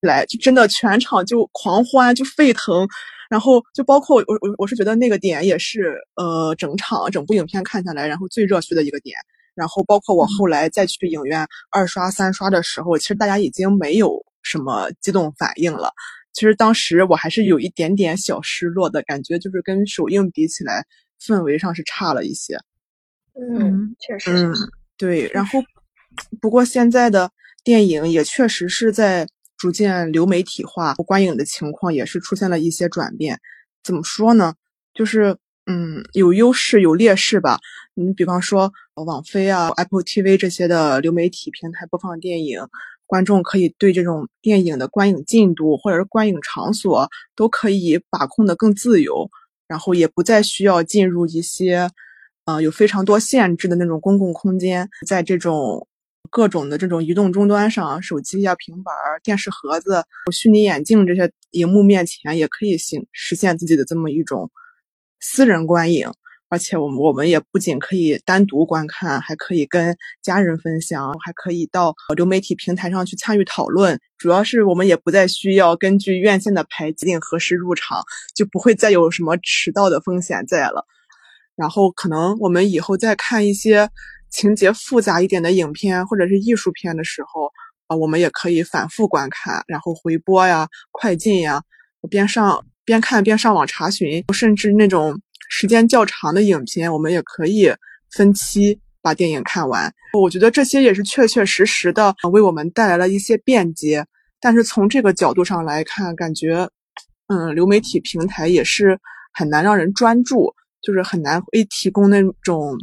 来，就真的全场就狂欢，就沸腾。然后就包括我我我是觉得那个点也是呃整场整部影片看下来，然后最热血的一个点。然后包括我后来再去影院二刷三刷的时候，其实大家已经没有什么激动反应了。其实当时我还是有一点点小失落的感觉，就是跟首映比起来，氛围上是差了一些。嗯，确实。嗯，对。然后不过现在的电影也确实是在。逐渐流媒体化，观影的情况也是出现了一些转变。怎么说呢？就是，嗯，有优势有劣势吧。你比方说，网飞啊、Apple TV 这些的流媒体平台播放电影，观众可以对这种电影的观影进度或者是观影场所都可以把控的更自由，然后也不再需要进入一些，呃，有非常多限制的那种公共空间，在这种。各种的这种移动终端上，手机啊、平板、电视盒子、虚拟眼镜这些荧幕面前，也可以行实现自己的这么一种私人观影。而且，我们我们也不仅可以单独观看，还可以跟家人分享，还可以到流媒体平台上去参与讨论。主要是我们也不再需要根据院线的排定何时入场，就不会再有什么迟到的风险在了。然后，可能我们以后再看一些。情节复杂一点的影片或者是艺术片的时候，啊，我们也可以反复观看，然后回播呀、快进呀，边上边看边上网查询，甚至那种时间较长的影片，我们也可以分期把电影看完。我觉得这些也是确确实实的为我们带来了一些便捷。但是从这个角度上来看，感觉，嗯，流媒体平台也是很难让人专注，就是很难会提供那种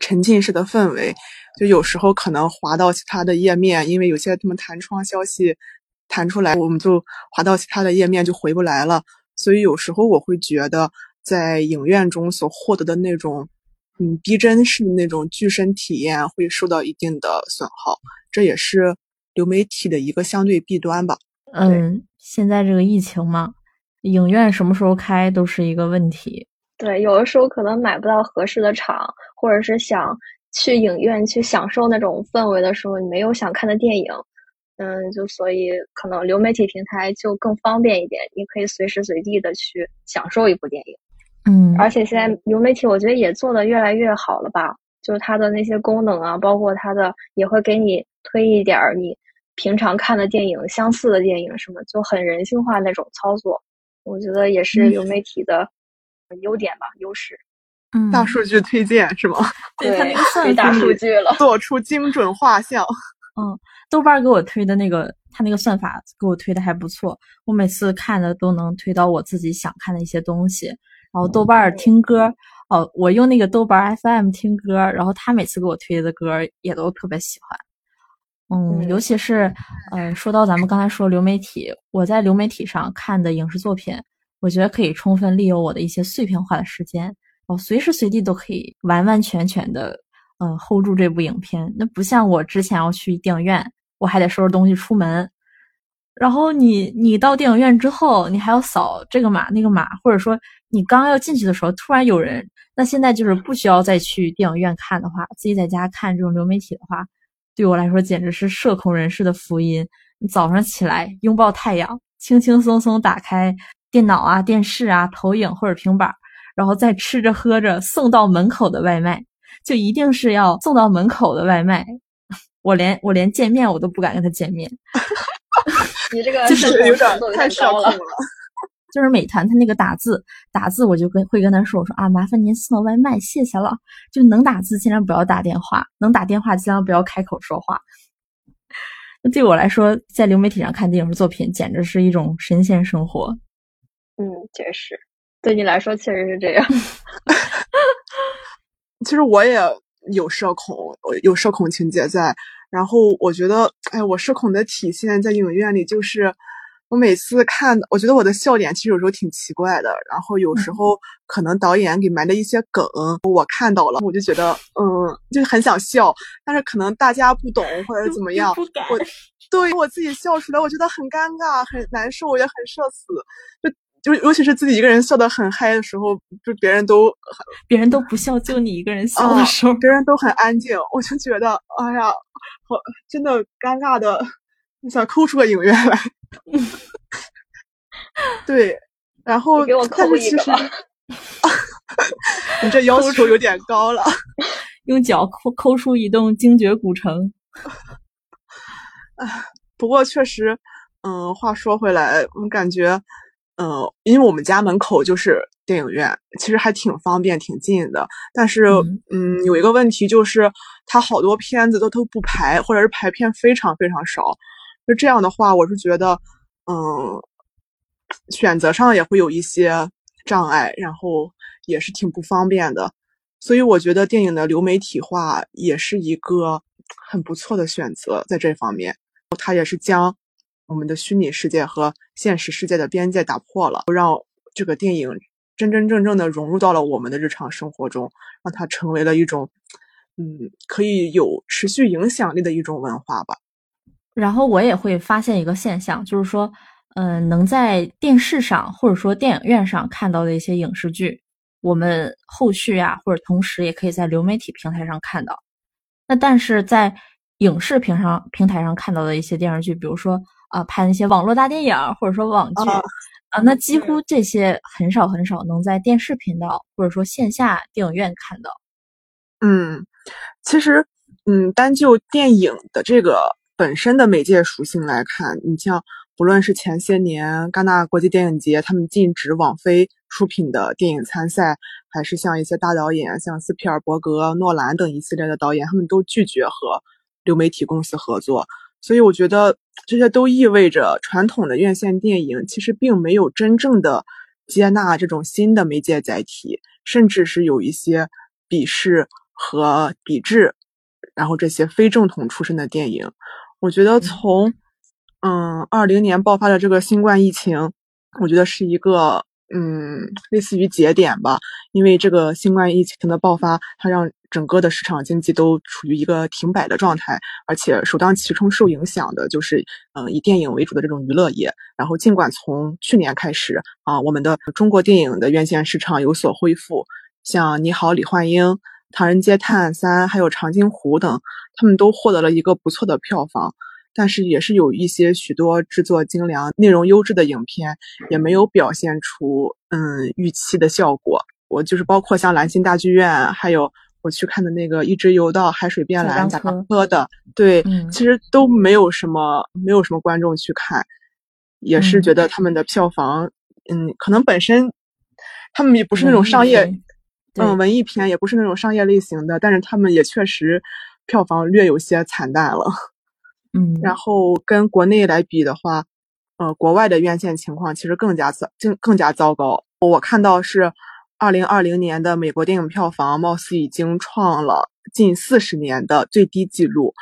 沉浸式的氛围。就有时候可能滑到其他的页面，因为有些什么弹窗消息弹出来，我们就滑到其他的页面就回不来了。所以有时候我会觉得，在影院中所获得的那种，嗯，逼真式的那种具身体验会受到一定的损耗，这也是流媒体的一个相对弊端吧。嗯，现在这个疫情嘛，影院什么时候开都是一个问题。对，有的时候可能买不到合适的场，或者是想。去影院去享受那种氛围的时候，你没有想看的电影，嗯，就所以可能流媒体平台就更方便一点，你可以随时随地的去享受一部电影，嗯，而且现在流媒体我觉得也做的越来越好了吧，就是它的那些功能啊，包括它的也会给你推一点你平常看的电影相似的电影什么，就很人性化那种操作，我觉得也是流媒体的优点吧，优势。嗯，大数据推荐是吗？对他那个算大数据了，做出精准画像。嗯，豆瓣给我推的那个，他那个算法给我推的还不错，我每次看的都能推到我自己想看的一些东西。然后豆瓣听歌，哦，我用那个豆瓣 FM 听歌，然后他每次给我推的歌也都特别喜欢。嗯，尤其是，呃，说到咱们刚才说流媒体，我在流媒体上看的影视作品，我觉得可以充分利用我的一些碎片化的时间。我随时随地都可以完完全全的，嗯，hold 住这部影片。那不像我之前要去电影院，我还得收拾东西出门。然后你你到电影院之后，你还要扫这个码那个码，或者说你刚要进去的时候，突然有人。那现在就是不需要再去电影院看的话，自己在家看这种流媒体的话，对我来说简直是社恐人士的福音。早上起来拥抱太阳，轻轻松松打开电脑啊、电视啊、投影或者平板。然后再吃着喝着送到门口的外卖，就一定是要送到门口的外卖。我连我连见面我都不敢跟他见面。你这个就是有点太社恐了。就是美团他那个打字打字，我就跟会跟他说，我说啊，麻烦您送到外卖，谢谢了。就能打字尽量不要打电话，能打电话尽量不要开口说话。那对我来说，在流媒体上看电影作品简直是一种神仙生活。嗯，确实。对你来说确实是这样。其实我也有社恐，有社恐情节在。然后我觉得，哎，我社恐的体现在影院里，就是我每次看，我觉得我的笑点其实有时候挺奇怪的。然后有时候可能导演给埋的一些梗，我看到了，我就觉得，嗯，就很想笑。但是可能大家不懂或者怎么样，我对我自己笑出来，我觉得很尴尬，很难受，也很社死。就。就尤其是自己一个人笑得很嗨的时候，就别人都别人都不笑，就你一个人笑的时候，别人都很安静，我就觉得哎呀，好真的尴尬的，想抠出个影院来。对，然后给我抠一个你这要求有点高了，用脚抠抠出一栋精绝古城。哎，不过确实，嗯，话说回来，我感觉。嗯，因为我们家门口就是电影院，其实还挺方便、挺近的。但是，嗯，有一个问题就是，它好多片子都都不排，或者是排片非常非常少。就这样的话，我是觉得，嗯，选择上也会有一些障碍，然后也是挺不方便的。所以，我觉得电影的流媒体化也是一个很不错的选择，在这方面，它也是将。我们的虚拟世界和现实世界的边界打破了，让这个电影真真正正的融入到了我们的日常生活中，让它成为了一种，嗯，可以有持续影响力的一种文化吧。然后我也会发现一个现象，就是说，嗯，能在电视上或者说电影院上看到的一些影视剧，我们后续啊或者同时也可以在流媒体平台上看到。那但是在影视平上平台上看到的一些电视剧，比如说。啊，拍那些网络大电影或者说网剧啊，那几乎这些很少很少能在电视频道或者说线下电影院看到。嗯，其实，嗯，单就电影的这个本身的媒介属性来看，你像不论是前些年戛纳国际电影节他们禁止网飞出品的电影参赛，还是像一些大导演，像斯皮尔伯格、诺兰等一系列的导演，他们都拒绝和流媒体公司合作。所以我觉得这些都意味着传统的院线电影其实并没有真正的接纳这种新的媒介载体，甚至是有一些鄙视和抵制，然后这些非正统出身的电影。我觉得从嗯二零年爆发的这个新冠疫情，我觉得是一个。嗯，类似于节点吧，因为这个新冠疫情的爆发，它让整个的市场经济都处于一个停摆的状态，而且首当其冲受影响的就是，嗯，以电影为主的这种娱乐业。然后，尽管从去年开始啊，我们的中国电影的院线市场有所恢复，像《你好，李焕英》《唐人街探案三》还有《长津湖》等，他们都获得了一个不错的票房。但是也是有一些许多制作精良、内容优质的影片，也没有表现出嗯预期的效果。我就是包括像兰心大剧院，还有我去看的那个《一直游到海水变蓝》贾樟柯的，对，其实都没有什么没有什么观众去看，也是觉得他们的票房，嗯，可能本身他们也不是那种商业，嗯，文艺片也不是那种商业类型的，但是他们也确实票房略有些惨淡了。嗯，然后跟国内来比的话，呃，国外的院线情况其实更加糟，更更加糟糕。我看到是，二零二零年的美国电影票房貌似已经创了近四十年的最低纪录。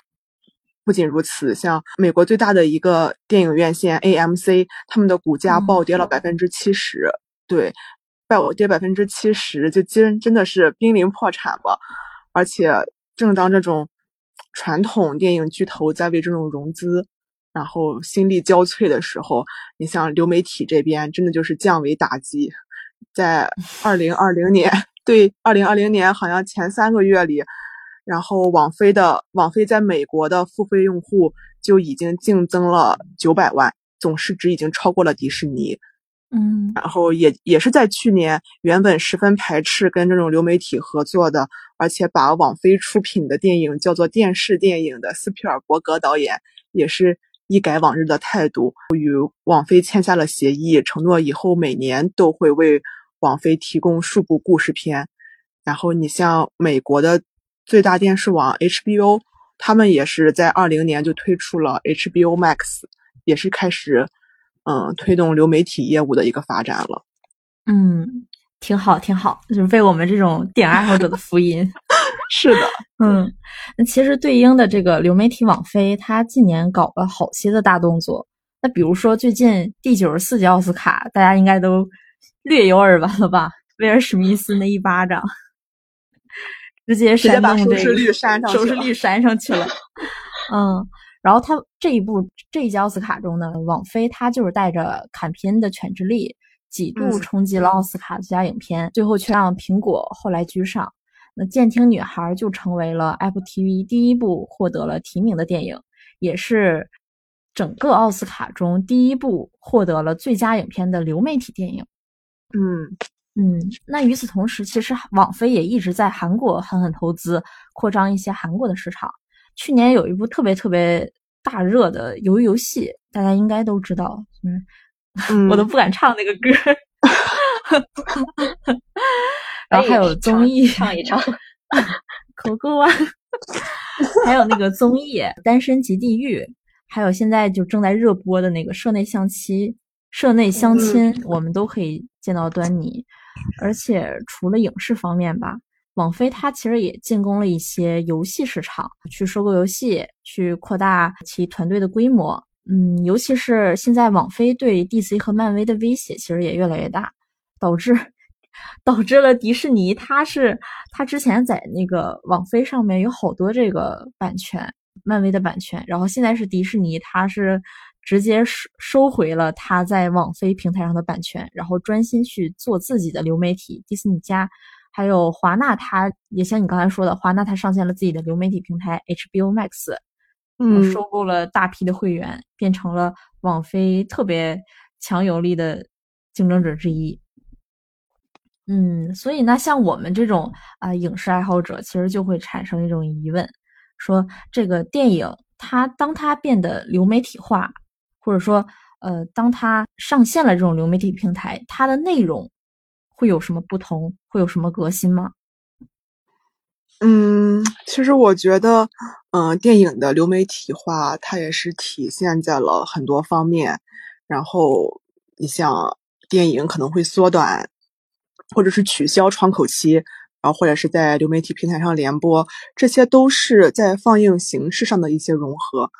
不仅如此，像美国最大的一个电影院线 AMC，他们的股价暴跌了百分之七十，对，暴跌百分之七十，就真真的是濒临破产吧。而且正当这种。传统电影巨头在为这种融资，然后心力交瘁的时候，你像流媒体这边，真的就是降维打击。在 二零二零年，对二零二零年好像前三个月里，然后网飞的网飞在美国的付费用户就已经净增了九百万，总市值已经超过了迪士尼。嗯，然后也也是在去年，原本十分排斥跟这种流媒体合作的，而且把网飞出品的电影叫做电视电影的斯皮尔伯格导演，也是一改往日的态度，与网飞签下了协议，承诺以后每年都会为网飞提供数部故事片。然后你像美国的最大电视网 HBO，他们也是在二零年就推出了 HBO Max，也是开始。嗯，推动流媒体业务的一个发展了。嗯，挺好，挺好，就是为我们这种电影爱好者的福音。是的，嗯，那其实对应的这个流媒体网飞，它近年搞了好些的大动作。那比如说最近第九十四届奥斯卡，大家应该都略有耳闻了吧？威尔史密斯那一巴掌，直接直接把收视率扇上，收视率扇上去了。嗯。然后他这一部这一届奥斯卡中呢，网飞他就是带着坎皮恩的《犬之力》几度冲击了奥斯卡最佳影片，最后却让苹果后来居上。那《监听女孩》就成为了 Apple TV 第一部获得了提名的电影，也是整个奥斯卡中第一部获得了最佳影片的流媒体电影。嗯嗯，那与此同时，其实网飞也一直在韩国狠狠投资，扩张一些韩国的市场。去年有一部特别特别大热的鱿鱼游戏，大家应该都知道，嗯，我都不敢唱那个歌。然后还有综艺，唱一唱，口够啊。还有那个综艺《单身即地狱》，还有现在就正在热播的那个《社内相亲》，社内相亲，我们都可以见到端倪。而且除了影视方面吧。网飞它其实也进攻了一些游戏市场，去收购游戏，去扩大其团队的规模。嗯，尤其是现在网飞对 DC 和漫威的威胁其实也越来越大，导致导致了迪士尼，它是它之前在那个网飞上面有好多这个版权，漫威的版权，然后现在是迪士尼，它是直接收收回了它在网飞平台上的版权，然后专心去做自己的流媒体迪士尼加。还有华纳，它也像你刚才说的，华纳它上线了自己的流媒体平台 HBO Max，嗯，收购了大批的会员，变成了网飞特别强有力的竞争者之一。嗯，所以呢，像我们这种啊影视爱好者，其实就会产生一种疑问：说这个电影它当它变得流媒体化，或者说呃，当它上线了这种流媒体平台，它的内容。会有什么不同？会有什么革新吗？嗯，其实我觉得，嗯、电影的流媒体化，它也是体现在了很多方面。然后，你像电影可能会缩短，或者是取消窗口期，然后或者是在流媒体平台上联播，这些都是在放映形式上的一些融合。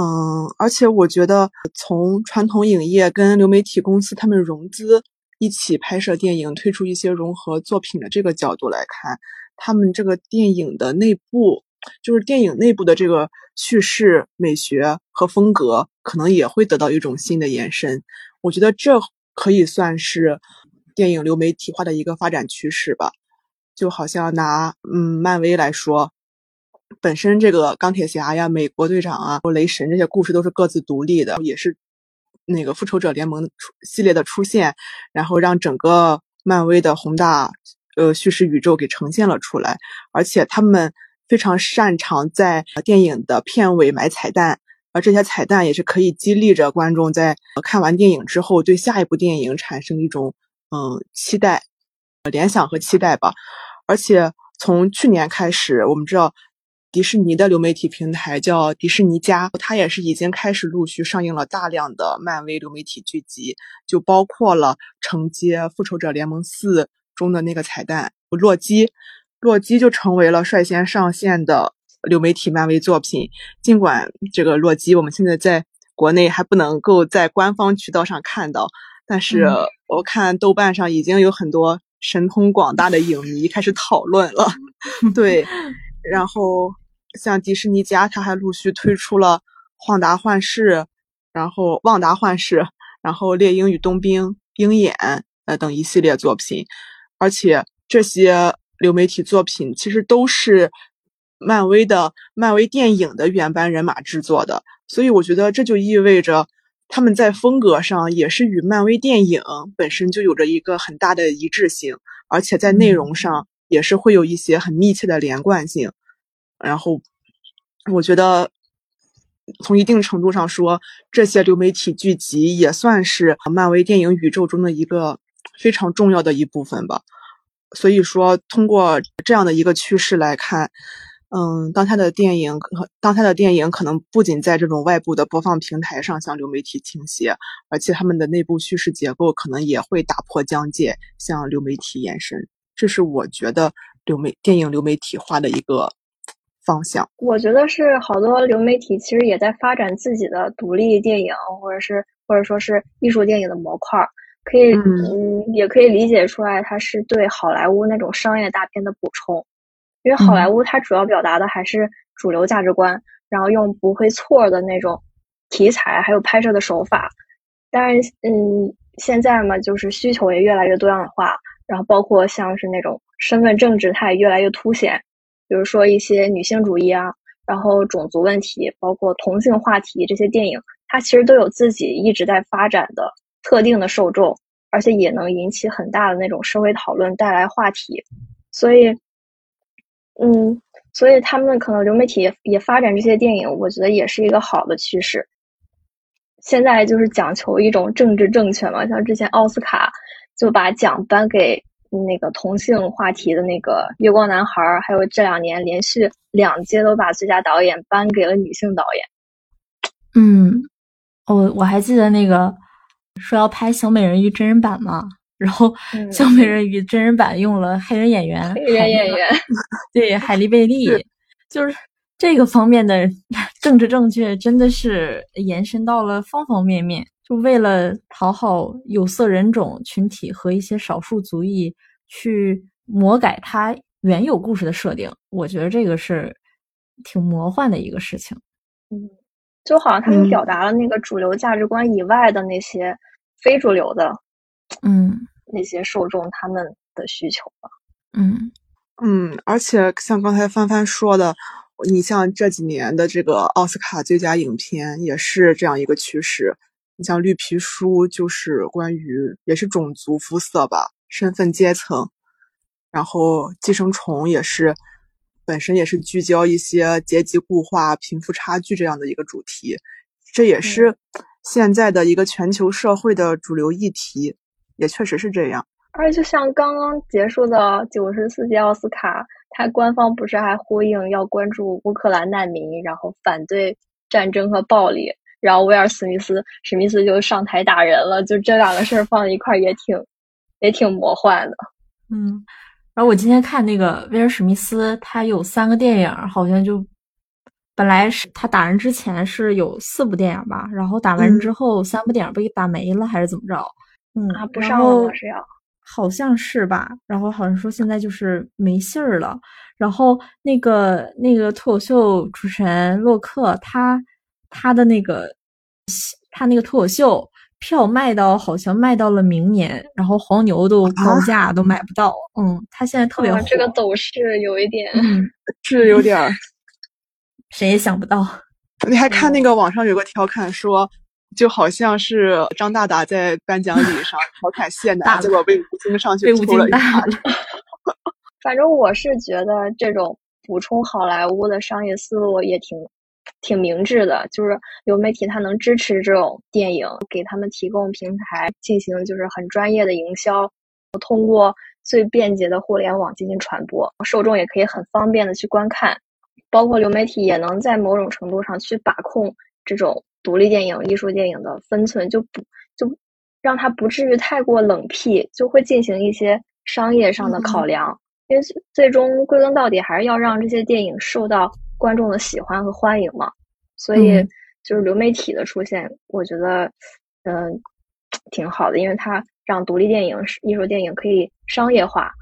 嗯，而且我觉得从传统影业跟流媒体公司他们融资一起拍摄电影，推出一些融合作品的这个角度来看，他们这个电影的内部，就是电影内部的这个叙事美学和风格，可能也会得到一种新的延伸。我觉得这可以算是电影流媒体化的一个发展趋势吧。就好像拿嗯漫威来说，本身这个钢铁侠呀、美国队长啊、雷神这些故事都是各自独立的，也是那个复仇者联盟出系列的出现，然后让整个漫威的宏大呃叙事宇宙给呈现了出来，而且他们非常擅长在电影的片尾埋彩蛋，而这些彩蛋也是可以激励着观众在看完电影之后对下一部电影产生一种嗯期待、联想和期待吧。而且从去年开始，我们知道迪士尼的流媒体平台叫迪士尼家，它也是已经开始陆续上映了大量的漫威流媒体剧集，就包括了承接《复仇者联盟四》中的那个彩蛋洛基，洛基就成为了率先上线的流媒体漫威作品。尽管这个洛基我们现在在国内还不能够在官方渠道上看到，但是嗯我看豆瓣上已经有很多神通广大的影迷开始讨论了。对，然后像迪士尼家，它还陆续推出了《晃达幻视》，然后《旺达幻视》，然后《猎鹰与冬兵》《鹰眼》呃等一系列作品，而且这些流媒体作品其实都是漫威的漫威电影的原班人马制作的，所以我觉得这就意味着他们在风格上也是与漫威电影本身就有着一个很大的一致性，而且在内容上也是会有一些很密切的连贯性。然后，我觉得从一定程度上说，这些流媒体剧集也算是漫威电影宇宙中的一个非常重要的一部分吧。所以说，通过这样的一个趋势来看，嗯，当他的电影可当他的电影可能不仅在这种外部的播放平台上向流媒体倾斜，而且他们的内部叙事结构可能也会打破疆界，向流媒体延伸。这是我觉得流媒电影流媒体化的一个方向。我觉得是好多流媒体其实也在发展自己的独立电影，或者是或者说是艺术电影的模块儿，可以嗯嗯也可以理解出来，它是对好莱坞那种商业大片的补充。因为好莱坞它主要表达的还是主流价值观，然后用不会错的那种题材还有拍摄的手法。但是嗯，现在嘛，就是需求也越来越多样化，然后包括像是那种身份政治，它也越来越凸显。比如说一些女性主义啊，然后种族问题，包括同性话题这些电影，它其实都有自己一直在发展的特定的受众，而且也能引起很大的那种社会讨论，带来话题。所以，嗯，所以他们可能流媒体也发展这些电影，我觉得也是一个好的趋势。现在就是讲求一种政治正确嘛，像之前奥斯卡就把奖颁给那个同性话题的那个《月光男孩》，还有这两年连续两届都把最佳导演颁给了女性导演。嗯，我我还记得那个说要拍小美人鱼真人版嘛，然后嗯小美人鱼真人版用了黑人演员，黑人演员，对海莉贝利，就是这个方面的政治正确真的是延伸到了方方面面，就为了讨好有色人种群体和一些少数族裔去魔改它原有故事的设定，我觉得这个是挺魔幻的一个事情。嗯，就好像他们嗯表达了那个主流价值观以外的那些非主流的嗯那些受众他们的需求吧。嗯嗯，而且像刚才帆帆说的，你像这几年的这个奥斯卡最佳影片也是这样一个趋势。你像《绿皮书》就是关于也是种族肤色吧，身份阶层，然后《寄生虫》也是本身也是聚焦一些阶级固化、贫富差距这样的一个主题，这也是现在的一个全球社会的主流议题，也确实是这样。而且就像刚刚结束的九十四届奥斯卡，它官方不是还呼应要关注乌克兰难民，然后反对战争和暴力，然后威尔史密斯史密斯就上台打人了，就这两个事儿放在一块儿也挺也挺魔幻的。嗯，然后我今天看那个威尔史密斯，他有三个电影，好像就本来是他打人之前是有四部电影吧，然后打完人之后、三部电影被打没了，还是怎么着？嗯，啊，不然上了后吗？是要好像是吧，然后好像说现在就是没信儿了。然后那个那个脱口秀主持人洛克，他他的那个他那个脱口秀票卖到好像卖到了明年，然后黄牛都高价都买不到。嗯，他现在特别火，啊这个走势有一点，嗯，是有点儿。谁也想不到。你还看那个网上有个调侃说，就好像是张大大在颁奖礼上 调侃谢大楠，结果被吴京上去抽了一京打下。了。反正我是觉得这种补充好莱坞的商业思路也挺挺明智的，就是流媒体它能支持这种电影，给他们提供平台进行就是很专业的营销，通过最便捷的互联网进行传播，受众也可以很方便的去观看，包括流媒体也能在某种程度上去把控这种独立电影、艺术电影的分寸，就不就让它不至于太过冷僻，就会进行一些商业上的考量。因为最最终归根到底还是要让这些电影受到观众的喜欢和欢迎嘛，所以嗯就是流媒体的出现，我觉得嗯、挺好的，因为它让独立电影、艺术电影可以商业化，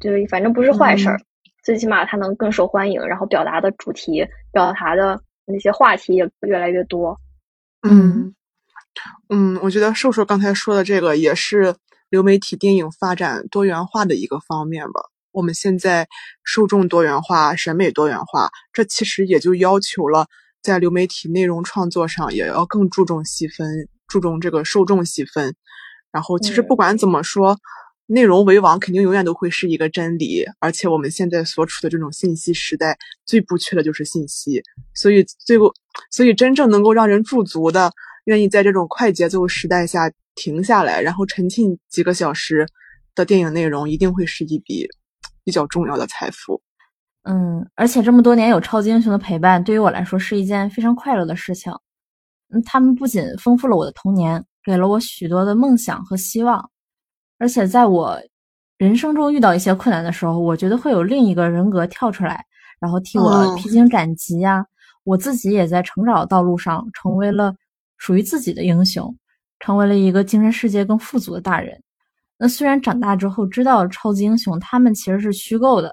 就是反正不是坏事儿，最起码它能更受欢迎，然后表达的主题、表达的那些话题也越来越多。嗯嗯，我觉得瘦瘦刚才说的这个也是流媒体电影发展多元化的一个方面吧。我们现在受众多元化、审美多元化，这其实也就要求了在流媒体内容创作上也要更注重细分，注重这个受众细分。然后，其实嗯不管怎么说，内容为王肯定永远都会是一个真理。而且我们现在所处的这种信息时代，最不缺的就是信息。所以最后，所以真正能够让人驻足的，愿意在这种快节奏时代下停下来，然后沉浸几个小时的电影内容，一定会是一笔比较重要的财富。嗯，而且这么多年有超级英雄的陪伴，对于我来说是一件非常快乐的事情。嗯，他们不仅丰富了我的童年，给了我许多的梦想和希望，而且在我人生中遇到一些困难的时候，我觉得会有另一个人格跳出来，然后替我嗯披荆斩棘呀、我自己也在成长的道路上成为了属于自己的英雄，成为了一个精神世界更富足的大人。那虽然长大之后知道超级英雄他们其实是虚构的，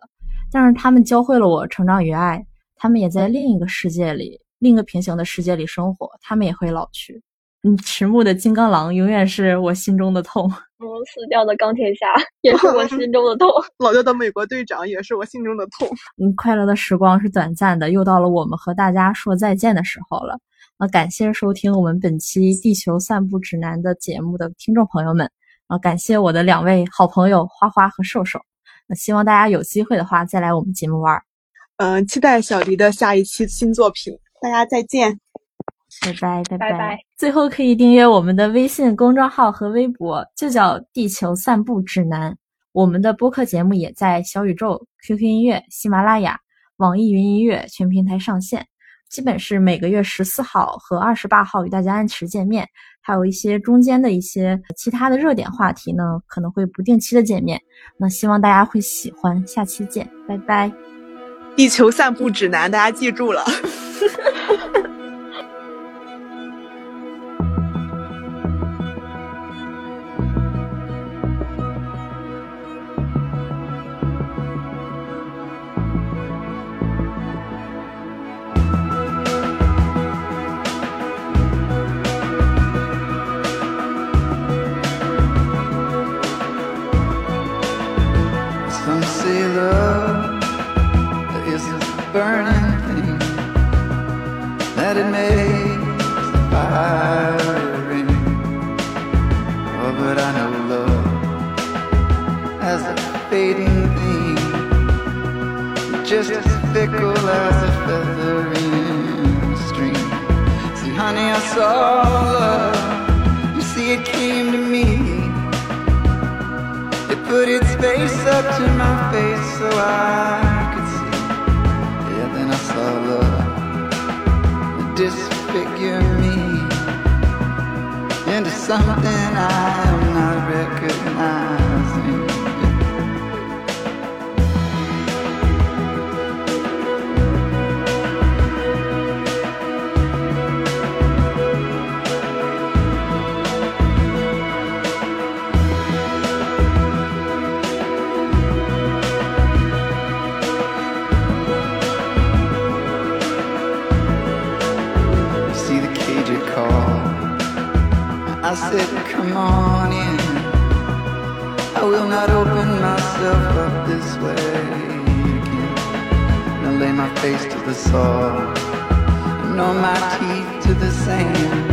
但是他们教会了我成长与爱，他们也在另一个世界里，另一个平行的世界里生活，他们也会老去。嗯，迟暮的金刚狼永远是我心中的痛。嗯，死掉的钢铁侠也是我心中的痛。老掉的美国队长也是我心中的痛。嗯，快乐的时光是短暂的，又到了我们和大家说再见的时候了。啊，感谢收听我们本期《地球散步指南》的节目的听众朋友们。啊，感谢我的两位好朋友花花和瘦瘦。那希望大家有机会的话再来我们节目玩儿。嗯、期待小迪的下一期新作品。大家再见。拜拜拜拜拜最后可以订阅我们的微信公众号和微博，就叫“地球散步指南”。我们的播客节目也在小宇宙、QQ 音乐、喜马拉雅、网易云音乐全平台上线，基本是每个月十四号和二十八号与大家按时见面。还有一些中间的一些其他的热点话题呢，可能会不定期的见面。那希望大家会喜欢，下期见，拜拜。地球散步指南，大家记住了。just fickle as a feather in a stream. See, honey, I saw love. You see, it came to me It put its face up to my face so I could see. Yeah, then I saw love disfigure me into something I am not recognizing. I said, come on in. I will not open myself up this way again. Now lay my face to the saw, nor my teeth to the sand.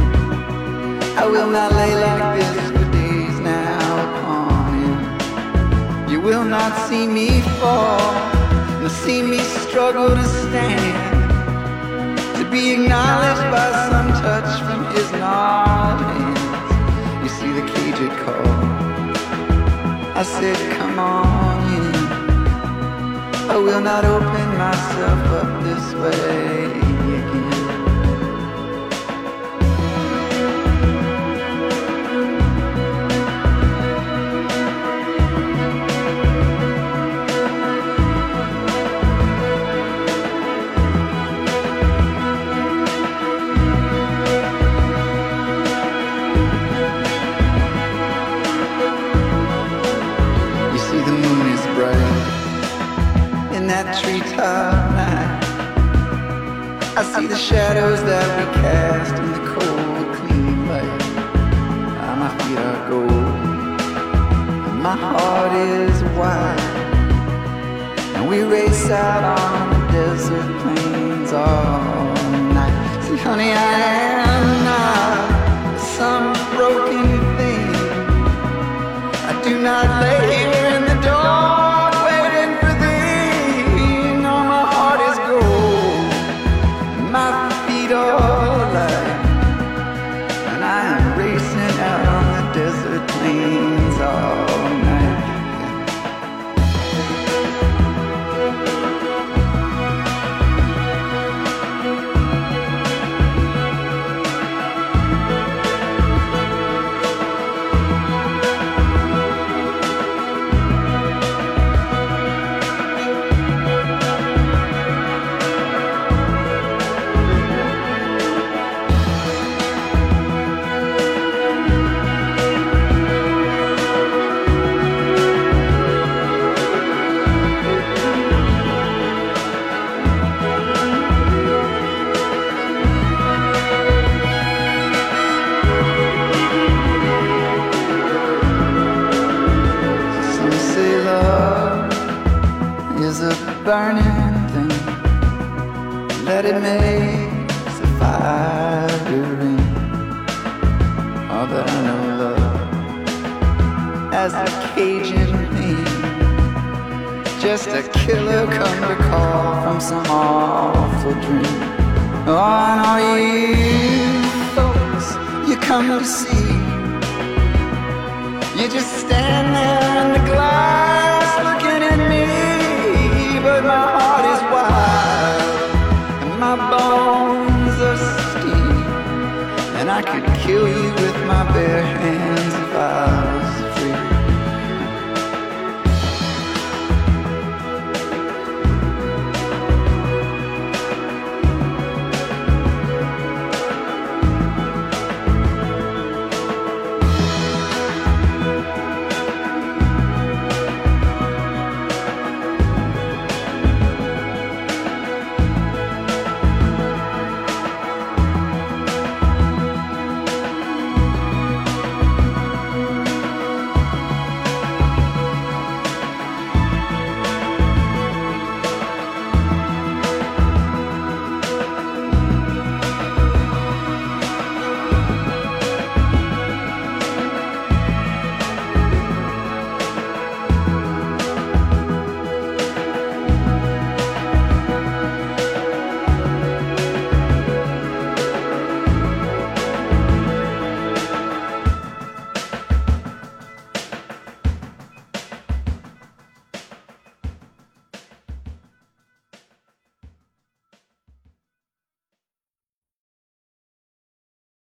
I will not lay like this for days now upon him. You will not see me fall, nor see me struggle to stand to be acknowledged by some touch from his. You I said, come on in. I will not open myself up this way night. I see the shadows that we cast in the cold, clean light. My feet are gold, and my heart is wide. And we race out on the desert plains all night. See, honey, I am not some broken thing. I do not lay